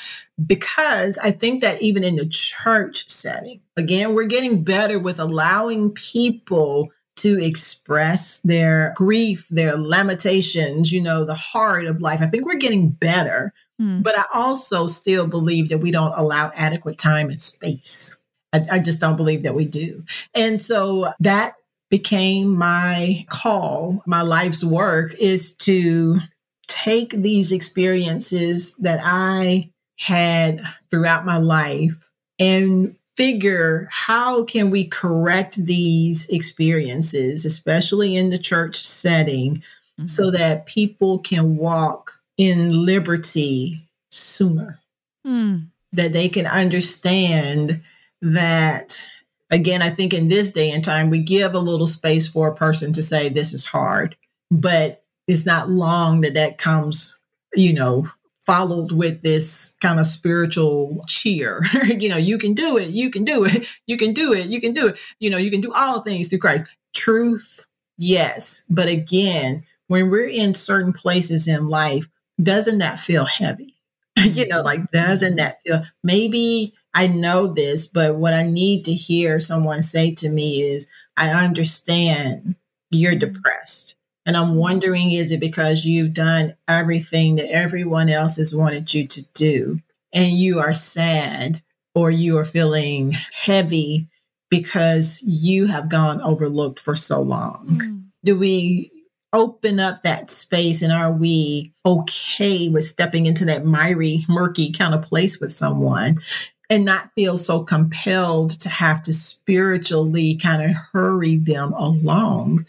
Because I think that even in the church setting, again, we're getting better with allowing people to express their grief, their lamentations, you know, the heart of life. I think we're getting better, mm. but I also still believe that we don't allow adequate time and space. I, I just don't believe that we do. And so that became my call, my life's work is to take these experiences that I had throughout my life and figure how can we correct these experiences especially in the church setting mm-hmm. so that people can walk in liberty sooner mm. that they can understand that again i think in this day and time we give a little space for a person to say this is hard but it's not long that that comes you know followed with this kind of spiritual cheer. you know, you can do it, you can do it, you can do it, you can do it. You know, you can do all things through Christ. Truth, yes. But again, when we're in certain places in life, doesn't that feel heavy? you know, like, doesn't that feel maybe I know this, but what I need to hear someone say to me is, I understand you're mm-hmm. depressed. And I'm wondering is it because you've done everything that everyone else has wanted you to do and you are sad or you are feeling heavy because you have gone overlooked for so long? Mm. Do we open up that space and are we okay with stepping into that miry, murky kind of place with someone? and not feel so compelled to have to spiritually kind of hurry them along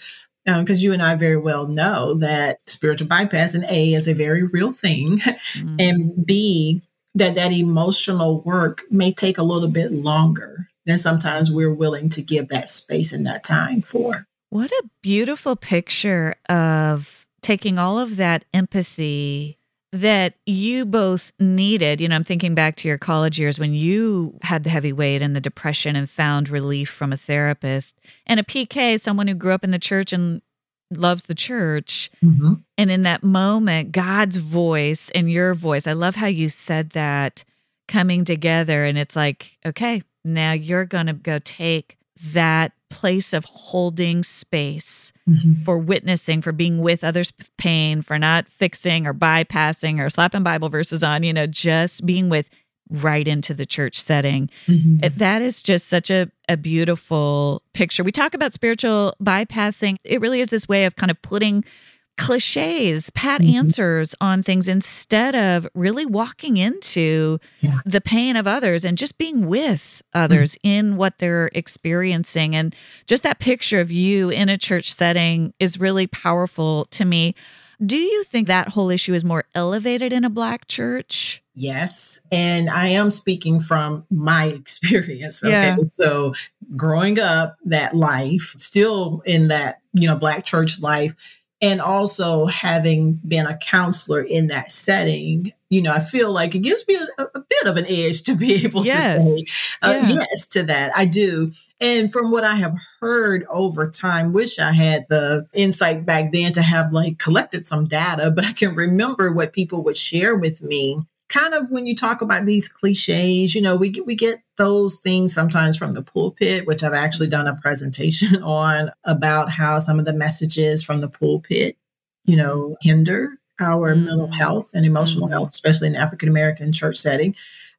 because um, you and I very well know that spiritual bypass and A is a very real thing, mm-hmm. and B that that emotional work may take a little bit longer than sometimes we're willing to give that space and that time for. What a beautiful picture of taking all of that empathy that you both needed. You know, I'm thinking back to your college years when you had the heavy weight and the depression and found relief from a therapist, and a PK, someone who grew up in the church and loves the church. Mm-hmm. And in that moment, God's voice and your voice, I love how you said that coming together. And it's like, okay, now you're going to go take that place of holding space mm-hmm. for witnessing, for being with others' pain, for not fixing or bypassing or slapping Bible verses on, you know, just being with right into the church setting. Mm-hmm. That is just such a, a beautiful picture. We talk about spiritual bypassing. It really is this way of kind of putting cliches, pat mm-hmm. answers on things instead of really walking into yeah. the pain of others and just being with others mm-hmm. in what they're experiencing. And just that picture of you in a church setting is really powerful to me. Do you think that whole issue is more elevated in a Black church? Yes. And I am speaking from my experience. Okay. Yeah. So growing up that life, still in that, you know, Black church life, and also having been a counselor in that setting you know i feel like it gives me a, a bit of an edge to be able yes. to say uh, yeah. yes to that i do and from what i have heard over time wish i had the insight back then to have like collected some data but i can remember what people would share with me kind of when you talk about these cliches, you know, we get, we get those things sometimes from the pulpit, which I've actually done a presentation on about how some of the messages from the pulpit, you know, hinder our mm-hmm. mental health and emotional mm-hmm. health, especially in African American church setting.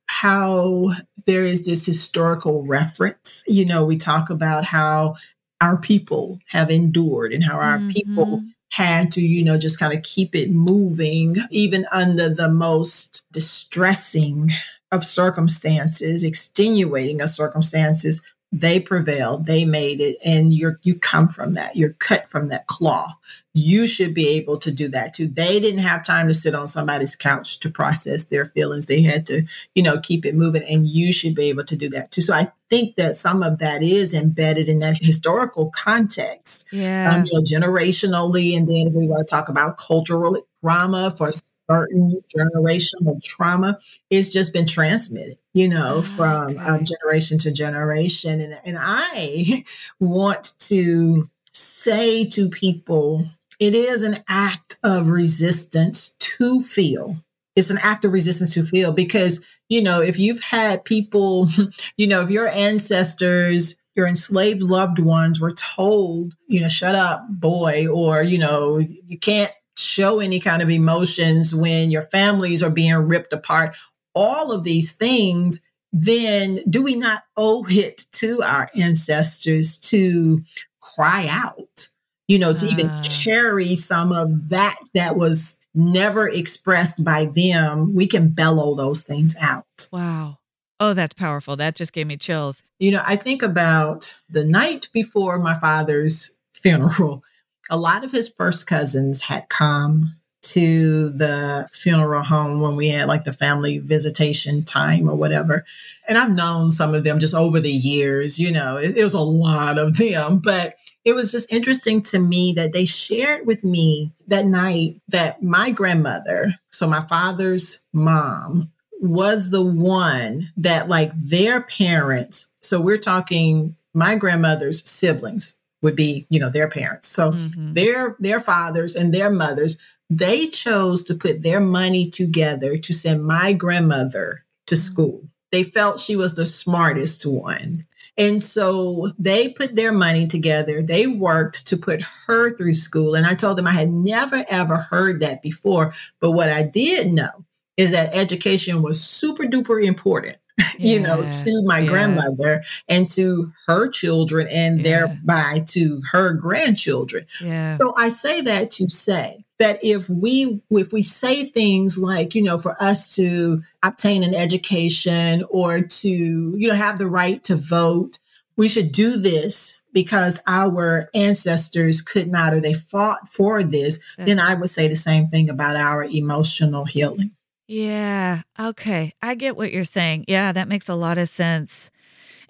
How there is this historical reference. You know, we talk about how our people have endured and how our mm-hmm. people had to, you know, just kind of keep it moving, even under the most distressing of circumstances, extenuating of circumstances, they prevailed they made it and you're you come from that. You're cut from that cloth. You should be able to do that too. They didn't have time to sit on somebody's couch to process their feelings. They had to you know keep it moving and you should be able to do that too. So i think that some of that is embedded in that historical context yeah um, you know generationally and then we want to talk about cultural trauma for certain generational trauma. It's just been transmitted you know oh, from okay. um, generation to generation and, and i want to say to people it is an act of resistance to feel it's an act of resistance to feel because you know if you've had people you know if your ancestors your enslaved loved ones were told you know shut up boy or you know you can't show any kind of emotions when your families are being ripped apart, all of these things, then do we not owe it to our ancestors to cry out, you know, to uh. even ah. carry some of that that was never expressed by them? We can bellow those things out. Wow. Oh, that's powerful. That just gave me chills. You know, I think about the night before my father's funeral a lot of his first cousins had come to the funeral home when we had like the family visitation time or whatever. And I've known some of them just over the years, you know, it, it, was a lot of them, but it was just interesting to me that they shared with me that night that my grandmother, so my father's mom, was the one that like their parents, so we're talking my grandmother's siblings, would be, you know, their parents. So mm-hmm. their their fathers and their mothers, they chose to put their money together to send my grandmother to mm-hmm. school. They felt she was the smartest one. And so they put their money together. They worked to put her through school. And I told them I had never, ever heard that before. But what I did know is that education was super duper important you know, to my yeah. grandmother and to her children and yeah. thereby to her grandchildren. Yeah. So I say that to say that if we if we say things like, you know, for us to obtain an education or to, you know, have the right to vote, we should do this because our ancestors could not or they fought for this, then I would say the same thing about our emotional healing. Yeah. Okay. I get what you're saying. Yeah, that makes a lot of sense.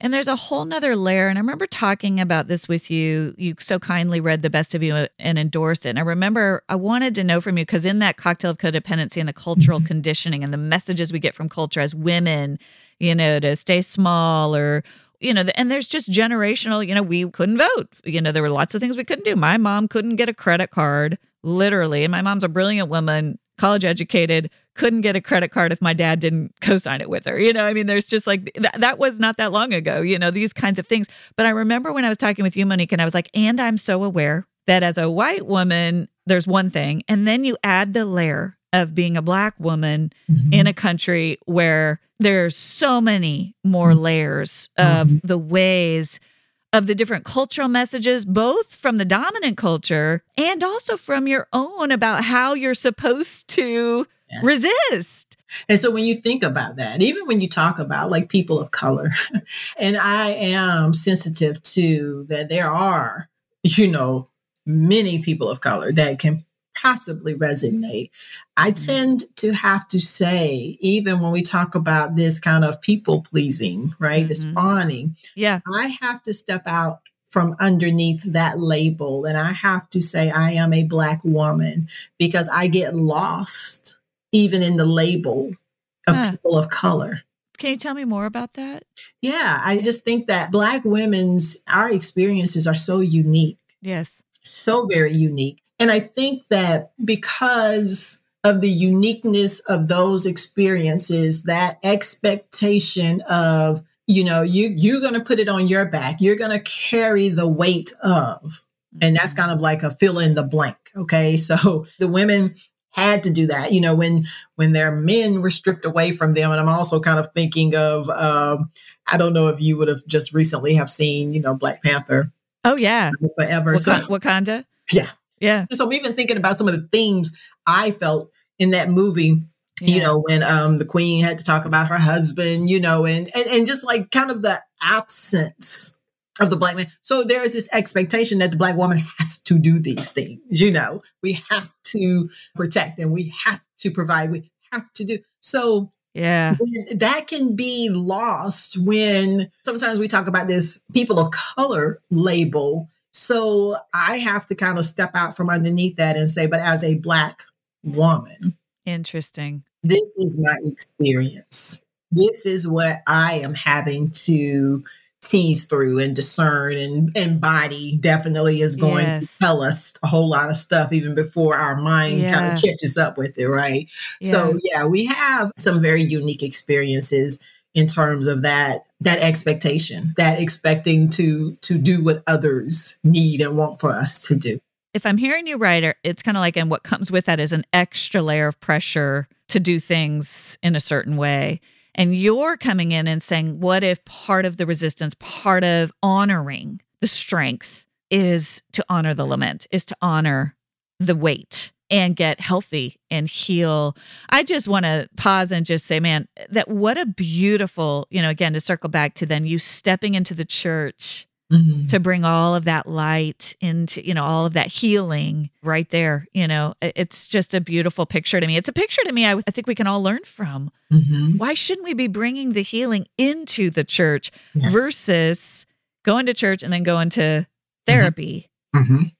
And there's a whole nother layer. And I remember talking about this with you. You so kindly read the best of you and endorsed it. And I remember I wanted to know from you because in that cocktail of codependency and the cultural mm-hmm. conditioning and the messages we get from culture as women, you know, to stay small or you know, and there's just generational, you know, we couldn't vote. You know, there were lots of things we couldn't do. My mom couldn't get a credit card, literally. And my mom's a brilliant woman, college educated, couldn't get a credit card if my dad didn't co-sign it with her. You know, I mean, there's just like th- that was not that long ago, you know, these kinds of things. But I remember when I was talking with you, Monique, and I was like, and I'm so aware that as a white woman, there's one thing. And then you add the layer of being a black woman mm-hmm. in a country where there's so many more layers of mm-hmm. the ways of the different cultural messages, both from the dominant culture and also from your own about how you're supposed to yes. resist. And so when you think about that, even when you talk about like people of color, and I am sensitive to that there are, you know, many people of color that can possibly resonate. I mm-hmm. tend to have to say, even when we talk about this kind of people pleasing, right? Mm-hmm. This fawning, yeah, I have to step out from underneath that label and I have to say I am a black woman because I get lost even in the label of huh. people of color. Can you tell me more about that? Yeah, I just think that black women's our experiences are so unique. Yes. So very unique. And I think that because of the uniqueness of those experiences, that expectation of, you know, you you're going to put it on your back. You're going to carry the weight of. And that's mm-hmm. kind of like a fill in the blank, okay? So the women had to do that, you know, when when their men were stripped away from them and I'm also kind of thinking of um I don't know if you would have just recently have seen, you know, Black Panther. Oh yeah. Forever. Wak- so, Wakanda? Yeah. Yeah. So I'm even thinking about some of the themes I felt in that movie. Yeah. You know, when um the queen had to talk about her husband, you know, and, and and just like kind of the absence of the black man. So there is this expectation that the black woman has to do these things. You know, we have to protect and we have to provide. We have to do so. Yeah. That can be lost when sometimes we talk about this people of color label so I have to kind of step out from underneath that and say, but as a Black woman, interesting. This is my experience. This is what I am having to tease through and discern and, and body definitely is going yes. to tell us a whole lot of stuff even before our mind yeah. kind of catches up with it right yeah. so yeah we have some very unique experiences in terms of that that expectation that expecting to to do what others need and want for us to do. If i'm hearing you right it's kind of like and what comes with that is an extra layer of pressure to do things in a certain way. And you're coming in and saying what if part of the resistance part of honoring the strength is to honor the lament is to honor the weight and get healthy and heal. I just want to pause and just say, man, that what a beautiful, you know, again, to circle back to then you stepping into the church mm-hmm. to bring all of that light into, you know, all of that healing right there. You know, it's just a beautiful picture to me. It's a picture to me I, I think we can all learn from. Mm-hmm. Why shouldn't we be bringing the healing into the church yes. versus going to church and then going to mm-hmm. therapy? Mm-hmm.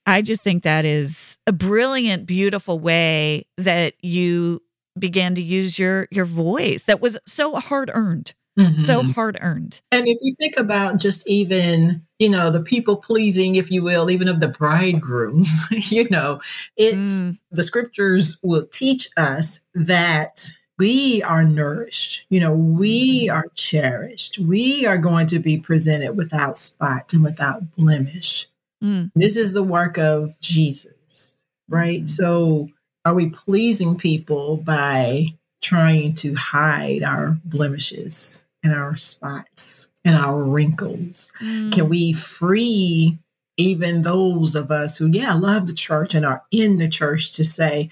I just think that is a brilliant, beautiful way that you began to use your your voice that was so hard earned. Mm-hmm. So hard earned. And if you think about just even, you know, the people pleasing, if you will, even of the bridegroom, you know, it's mm. the scriptures will teach us that we are nourished, you know, we mm-hmm. are cherished, we are going to be presented without spot and without blemish. Mm. This is the work of Jesus, right? Mm. So, are we pleasing people by trying to hide our blemishes and our spots and our wrinkles? Mm. Can we free even those of us who, yeah, love the church and are in the church to say,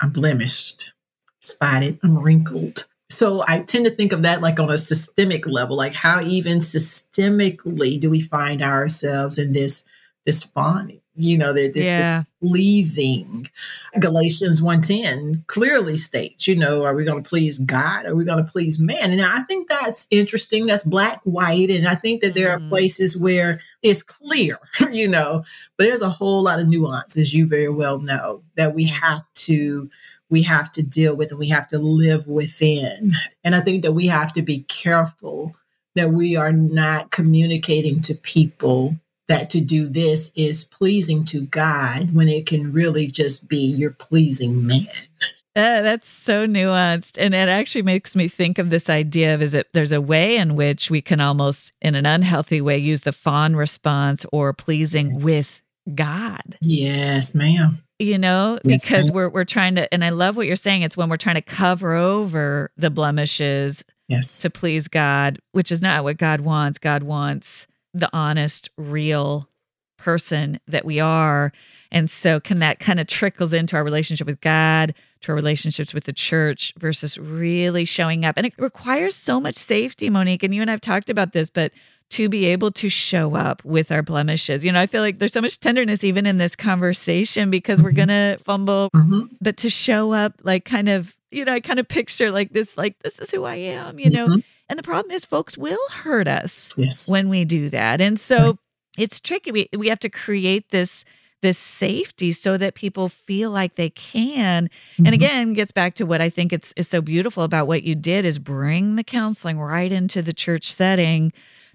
I'm blemished, spotted, I'm wrinkled? So I tend to think of that like on a systemic level, like how even systemically do we find ourselves in this this fawning. you know, this, Yeah. this pleasing. Galatians 1:10 clearly states, you know, are we going to please God? Are we going to please man? And I think that's interesting. That's black, white. And I think that there are Mhm. places where it's clear, you know, but there's a whole lot of nuance, as you very well know, that we have to we have to deal with and we have to live within. And I think that we have to be careful that we are not communicating to people that to do this is pleasing to God when it can really just be you're pleasing man. Uh, that's so nuanced. And it actually makes me think of this idea of is it there's a way in which we can almost, in an unhealthy way, use the fawn response or pleasing Yes. with God. Yes, ma'am. You know, Yes, because ma'am. we're we're trying to and I love what you're saying. It's when we're trying to cover over the blemishes Yes. to please God, which is not what God wants. God wants the honest, real person that we are. And so can that kind of trickles into our relationship with God, to our relationships with the church versus really showing up. And it requires so much safety, Monique. And you and I've talked about this, but to be able to show up with our blemishes. You know, I feel like there's so much tenderness even in this conversation because we're Mhm. going to fumble, Mhm. but to show up like kind of, you know, I kind of picture like this, like, this is who I am, you know? And the problem is, folks will hurt us Yes. when we do that, and so Right. it's tricky. We we have to create this this safety so that people feel like they can. And Mhm. again, gets back to what I think it's is so beautiful about what you did is bring the counseling right into the church setting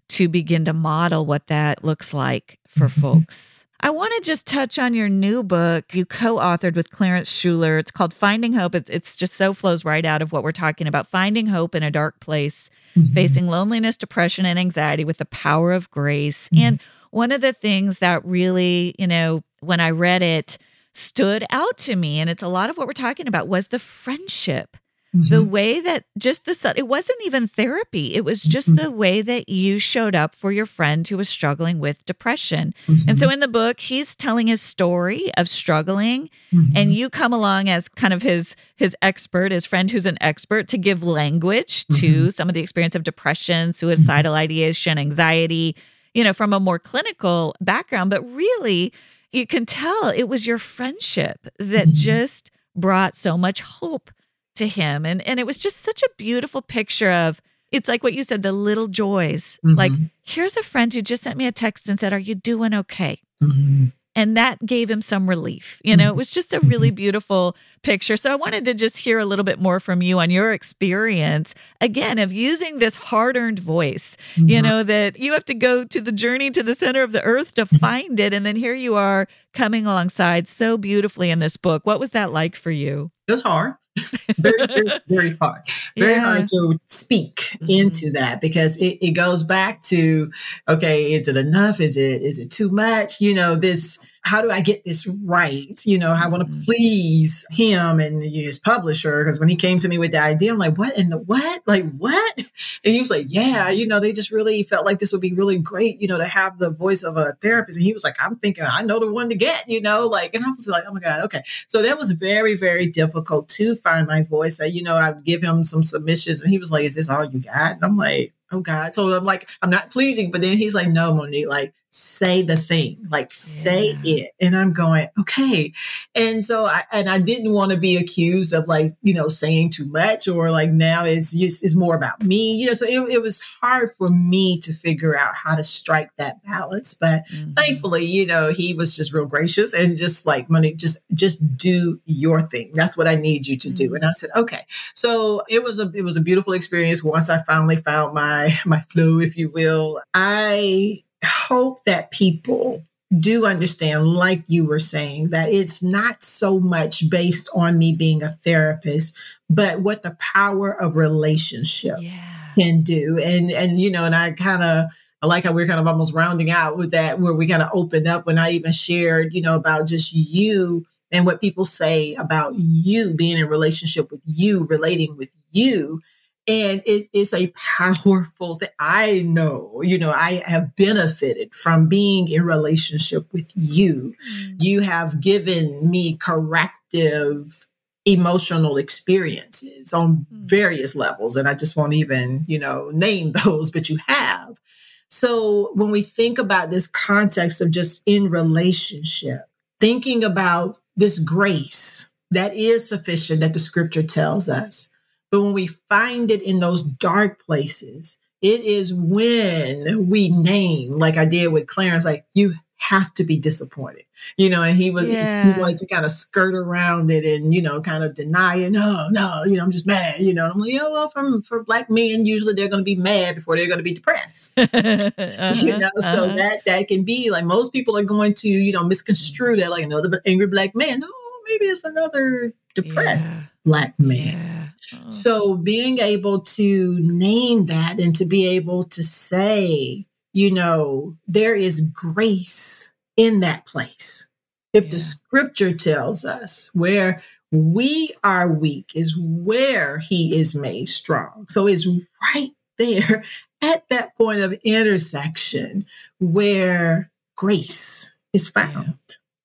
to begin to model what that looks like for Mhm. folks. I want to just touch on your new book you co-authored with Clarence Shuler. It's called Finding Hope. It's it's just so flows right out of what we're talking about. Finding hope in a dark place Mhm. facing loneliness, depression, and anxiety with the power of grace. Mhm. And one of the things that really, you know, when I read it, stood out to me, and it's a lot of what we're talking about, was the friendship. The Mhm. way that just the it wasn't even therapy. It was just Mhm. the way that you showed up for your friend who was struggling with depression. Mhm. And so in the book, he's telling his story of struggling and you come along as kind of his his expert his friend who's an expert to give language to some of the experience of depression suicidal ideation anxiety you know from a more clinical background but really you can tell it was your friendship that just brought so much hope to him and and it was just such a beautiful picture of it's like what you said the little joys like Mhm. here's a friend who just sent me a text and said are you doing okay Mhm. and that gave him some relief. You know, it was just a really beautiful picture. So I wanted to just hear a little bit more from you on your experience again of using this hard-earned voice. You Mhm. know that you have to go to the journey to the center of the earth to find it and then here you are coming alongside so beautifully in this book. What was that like for you? It was hard. very, very, very hard. Very Yeah. hard to speak Mhm. into that because it, it goes back to, okay, is it enough? Is it is it too much? You know, this how do I get this right? You know, I want to Mhm. please him and his publisher because when he came to me with the idea, I'm like, what in the what? Like what? And he was like, yeah, you know, they just really felt like this would be really great, you know, to have the voice of a therapist. And he was like, I'm thinking, I know the one to get, you know, like, and I was like, oh my God, okay. So that was very, very difficult to find my voice. I, you know, I would give him some submissions and he was like, is this all you got? And I'm like, oh God. So I'm like, I'm not pleasing. But then he's like, no, Monique, like, say the thing, like, say Yeah. it. And I'm going, okay. And so I, and I didn't want to be accused of like, you know, saying too much or like now it's just, it's more about me, you know, so it, it was hard for me to figure out how to strike that balance. But Mhm. thankfully, you know, he was just real gracious and just like, money, just just do your thing. That's what I need you to do. Mhm. And I said, okay. So it was a it was a beautiful experience once I finally found my my flow, if you will. I hope that people do understand, like you were saying, that it's not so much based on me being a therapist, but what the power of relationship Yeah. can do. And and you know, and I kind of I like how we're kind of almost rounding out with that, where we kind of opened up when I even shared, you know, about just you and what people say about you being in relationship with you, relating with you. And it is a powerful thing. I know, you know, I have benefited from being in relationship with you Mm. you have given me corrective emotional experiences on Hmm. various levels and i just won't even you know name those but you have So when we think about this context of just in relationship, thinking about this grace that is sufficient that the scripture tells us. But when we find it in those dark places, it is when we name, like I did with Clarence, like you have to be disappointed, you know, and he was, yeah. he wanted to kind of skirt around it and, you know, kind of deny it. No, no, you know, I'm just mad, you know, I'm like, oh, well, from, for black men, usually they're going to be mad before they're going to be depressed, uh-huh, you know, uh-huh. so that, that can be like, most people are going to, you know, misconstrue that, like another angry black man. No, maybe it's another depressed yeah. black man. Yeah. Oh. So being able to name that and to be able to say, you know, there is grace in that place. If yeah. the scripture tells us where we are weak is where he is made strong. So it's right there at that point of intersection where grace is found.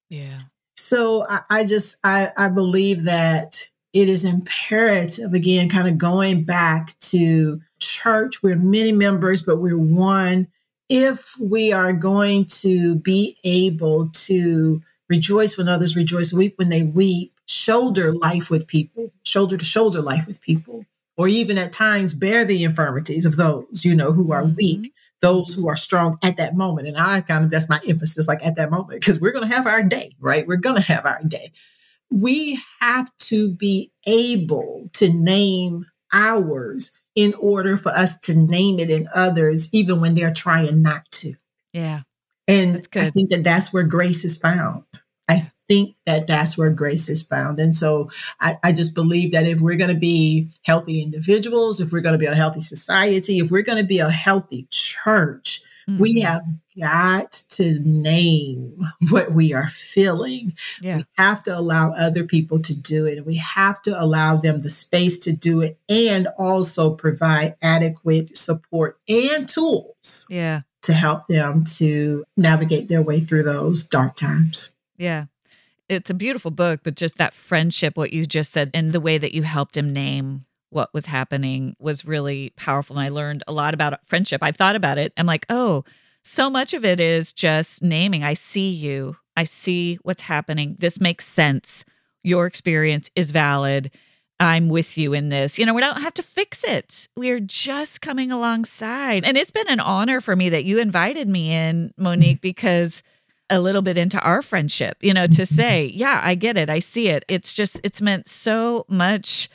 Yeah. yeah. So I, I just I, I believe that it is imperative again, kind of going back to church. We're many members, but we're one. If we are going to be able to rejoice when others rejoice, weep when they weep, shoulder life with people, shoulder to shoulder life with people, or even at times bear the infirmities of those, you know, who are mm-hmm. weak, those who are strong at that moment. And I kind of, that's my emphasis, like at that moment, because we're going to have our day, right? We're going to have our day. We have to be able to name ours in order for us to name it in others, even when they're trying not to. Yeah. And I think that that's where grace is found. I think that that's where grace is found. And so I, I just believe that if we're going to be healthy individuals, if we're going to be a healthy society, if we're going to be a healthy church, mm-hmm. we have got to name what we are feeling. Yeah. We have to allow other people to do it. And we have to allow them the space to do it and also provide adequate support and tools. Yeah. To help them to navigate their way through those dark times. Yeah. It's a beautiful book, but just that friendship, what you just said, and the way that you helped him name what was happening was really powerful. And I learned a lot about friendship. I've thought about it. I'm like, oh, so much of it is just naming. I see you. I see what's happening. This makes sense. Your experience is valid. I'm with you in this. You know, we don't have to fix it. We're just coming alongside. And it's been an honor for me that you invited me in, Monique, because a little bit into our friendship, you know, to say, mm-hmm. yeah, I get it. I see it. It's just, it's meant so much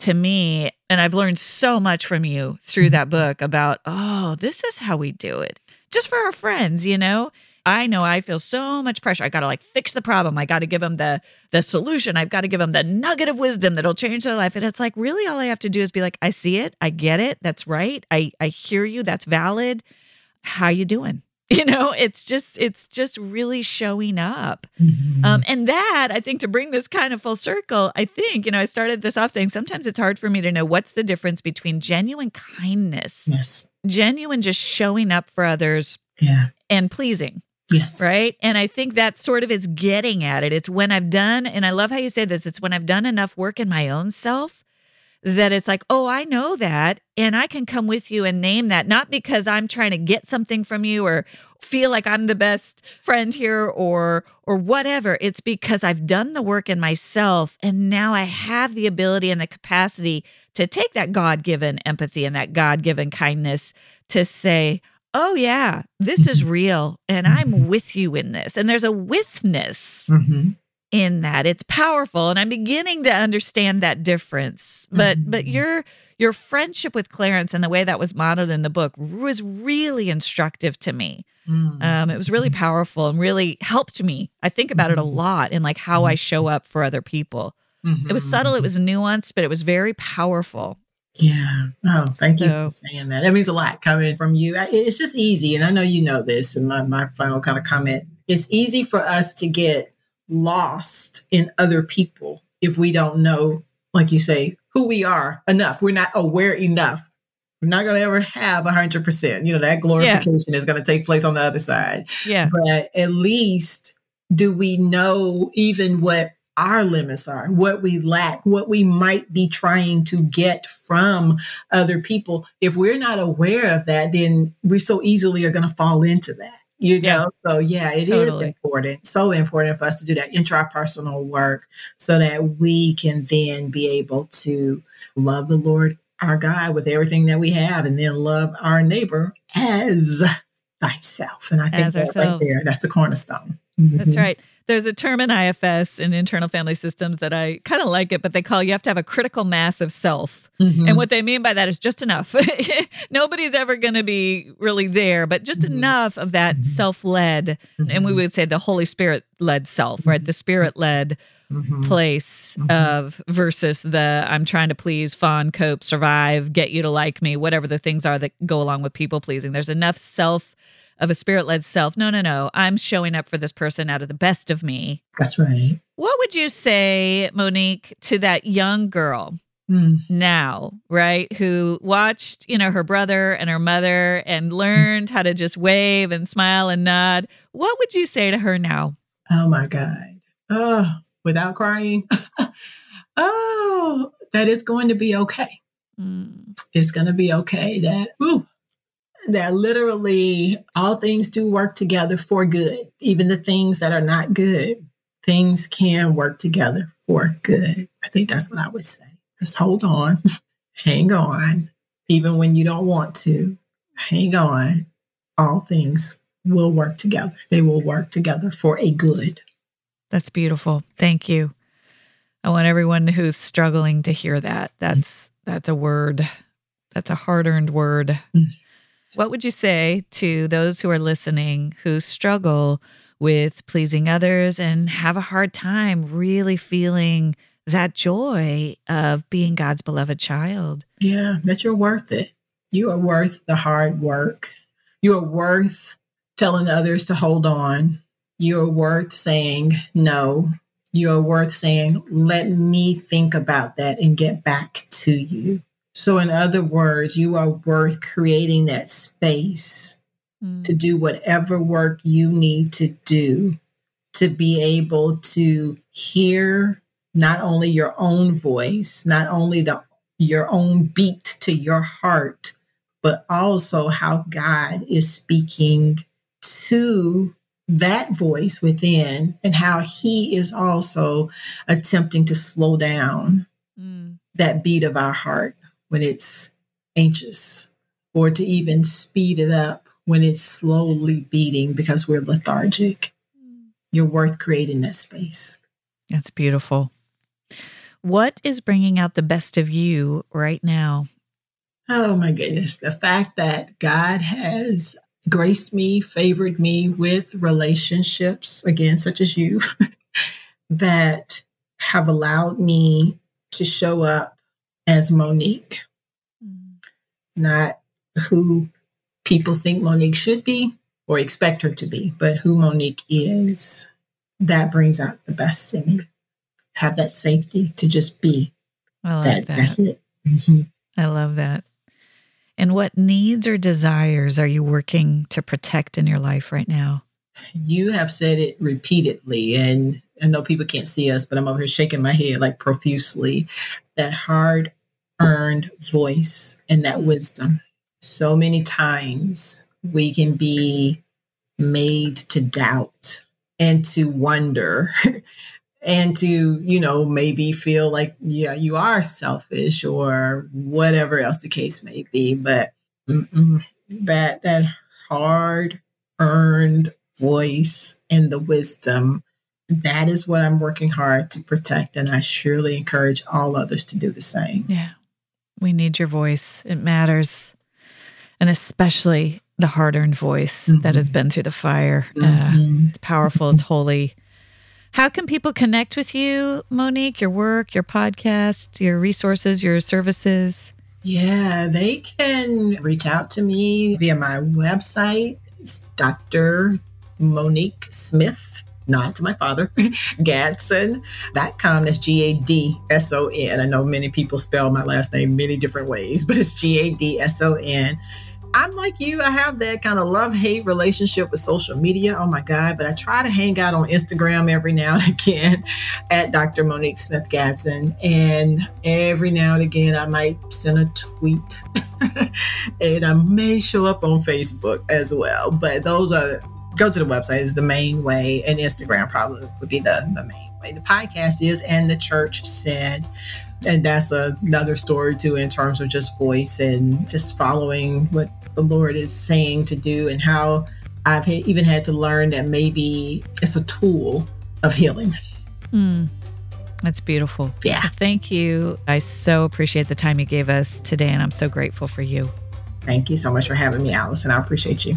to me. And I've learned so much from you through mm-hmm. that book about, oh, this is how we do it. Just for our friends, you know? I know I feel so much pressure. I got to like fix the problem. I got to give them the the solution. I've got to give them the nugget of wisdom that'll change their life. And it's like really all I have to do is be like, I see it. I get it. That's right. I I hear you. That's valid. How you doing? you know it's just it's just really showing up mm-hmm. um, and that i think to bring this kind of full circle i think you know i started this off saying sometimes it's hard for me to know what's the difference between genuine kindness yes genuine just showing up for others yeah. and pleasing Yes. Right. And I think that sort of is getting at it. It's when I've done, and I love how you say this, it's when I've done enough work in my own self that it's like, oh, I know that. And I can come with you and name that, not because I'm trying to get something from you or feel like I'm the best friend here or or whatever. It's because I've done the work in myself and now I have the ability and the capacity to take that God-given empathy and that God-given kindness to say, oh yeah this is real and i'm with you in this and there's a withness mm-hmm in that it's powerful and i'm beginning to understand that difference but mm-hmm. but your your friendship with clarence and the way that was modeled in the book was really instructive to me mm-hmm. um, it was really powerful and really helped me i think about mm-hmm. it a mm-hmm. lot in like how i show up for other people it was subtle it mm-hmm. was nuanced but it was very powerful yeah. Oh, thank so, you for saying that. That means a lot coming from you. It's just easy. And I know you know this. And my, my final kind of comment it's easy for us to get lost in other people if we don't know, like you say, who we are enough. We're not aware enough. We're not going to ever have a hundred percent. You know, that glorification yeah. is going to take place on the other side. Yeah. But at least do we know even what our limits are, what we lack, what we might be trying to get from other people. If we're not aware of that, then we so easily are going to fall into that. You know, so yeah, it totally. is important, so important for us to do that intrapersonal work so that we can then be able to love the Lord our God with everything that we have and then love our neighbor as thyself. And I think that's right there, that's the cornerstone. Mm-hmm. That's right. There's a term in IFS in internal family systems that I kind of like it, but they call you have to have a critical mass of self. Mm-hmm. And what they mean by that is just enough. Nobody's ever going to be really there, but just mm-hmm. enough of that mm-hmm. self led, and we mm-hmm. would say the Holy Spirit led self, right? The Spirit led mm-hmm. place mm-hmm. of versus the I'm trying to please, fawn, cope, survive, get you to like me, whatever the things are that go along with people pleasing. There's enough self of a spirit led self. No, no, no. I'm showing up for this person out of the best of me. That's right. What would you say, Monique, to that young girl mm. now, right? Who watched, you know, her brother and her mother and learned mm. how to just wave and smile and nod. What would you say to her now? Oh my God. Oh, without crying. oh, that is going to be okay. Mm. It's going to be okay. That, ooh, that literally all things do work together for good, even the things that are not good. Things can work together for good. I think that's what I would say. Just hold on, hang on, even when you don't want to, hang on. All things will work together. They will work together for a good. That's beautiful. Thank you. I want everyone who's struggling to hear that. That's that's a word. That's a hard-earned word. Mm. What would you say to those who are listening who struggle with pleasing others and have a hard time really feeling that joy of being God's beloved child? Yeah, that you're worth it. You are worth the hard work. You are worth telling others to hold on you're worth saying no. You're worth saying, let me think about that and get back to you. So, in other words, you are worth creating that space mm. to do whatever work you need to do to be able to hear not only your own voice, not only the your own beat to your heart, but also how God is speaking to that voice within and how he is also attempting to slow down mm. that beat of our heart when it's anxious or to even speed it up when it's slowly beating because we're lethargic. Mm. You're worth creating that space. That's beautiful. What is bringing out the best of you right now? Oh my goodness. The fact that God has graced me, favored me with relationships, again, such as you, that have allowed me to show up as Monique, mm. not who people think Monique should be or expect her to be, but who Monique is. That brings out the best in me. Have that safety to just be. I like that. that. That's it. Mm-hmm. I love that. And what needs or desires are you working to protect in your life right now? You have said it repeatedly, and I know people can't see us, but I'm over here shaking my head like profusely. That hard earned voice and that wisdom. So many times we can be made to doubt and to wonder and to you know maybe feel like yeah you are selfish or whatever else the case may be but that that hard earned voice and the wisdom that is what i'm working hard to protect and i surely encourage all others to do the same yeah we need your voice it matters and especially the hard-earned voice mm-hmm. that has mm-hmm. been through the fire uh, mm-hmm. uh, it's powerful it's holy how can people connect with you, Monique, your work, your podcast, your resources, your services? Yeah, they can reach out to me via my website. It's Dr. Monique Smith, not to my father, Gadson.com. That's G A D S O N. I know many people spell my last name many different ways, but it's G A D S O N I'm like you. I have that kind of love hate relationship with social media. Oh my God. But I try to hang out on Instagram every now and again at Dr. Monique Smith Gadson. And every now and again, I might send a tweet and I may show up on Facebook as well. But those are, go to the website is the main way. And Instagram probably would be the, the main way. The podcast is, and the church said, and that's another story too in terms of just voice and just following what the lord is saying to do and how i've even had to learn that maybe it's a tool of healing. Mm, that's beautiful. Yeah. Thank you. I so appreciate the time you gave us today and i'm so grateful for you. Thank you so much for having me alison. I appreciate you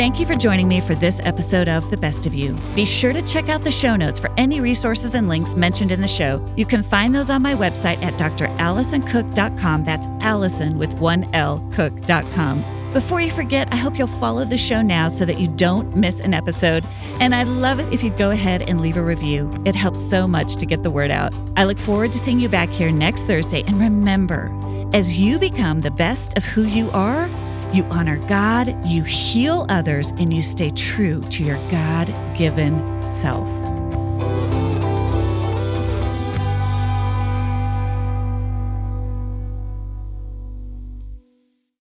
Thank you for joining me for this episode of The Best of You. Be sure to check out the show notes for any resources and links mentioned in the show. You can find those on my website at dralisoncook.com. That's Alison with one L, cook.com. Before you forget, I hope you'll follow the show now so that you don't miss an episode. And I'd love it if you'd go ahead and leave a review. It helps so much to get the word out. I look forward to seeing you back here next Thursday. And remember, as you become the best of who you are, you honor God, you heal others, and you stay true to your God given self.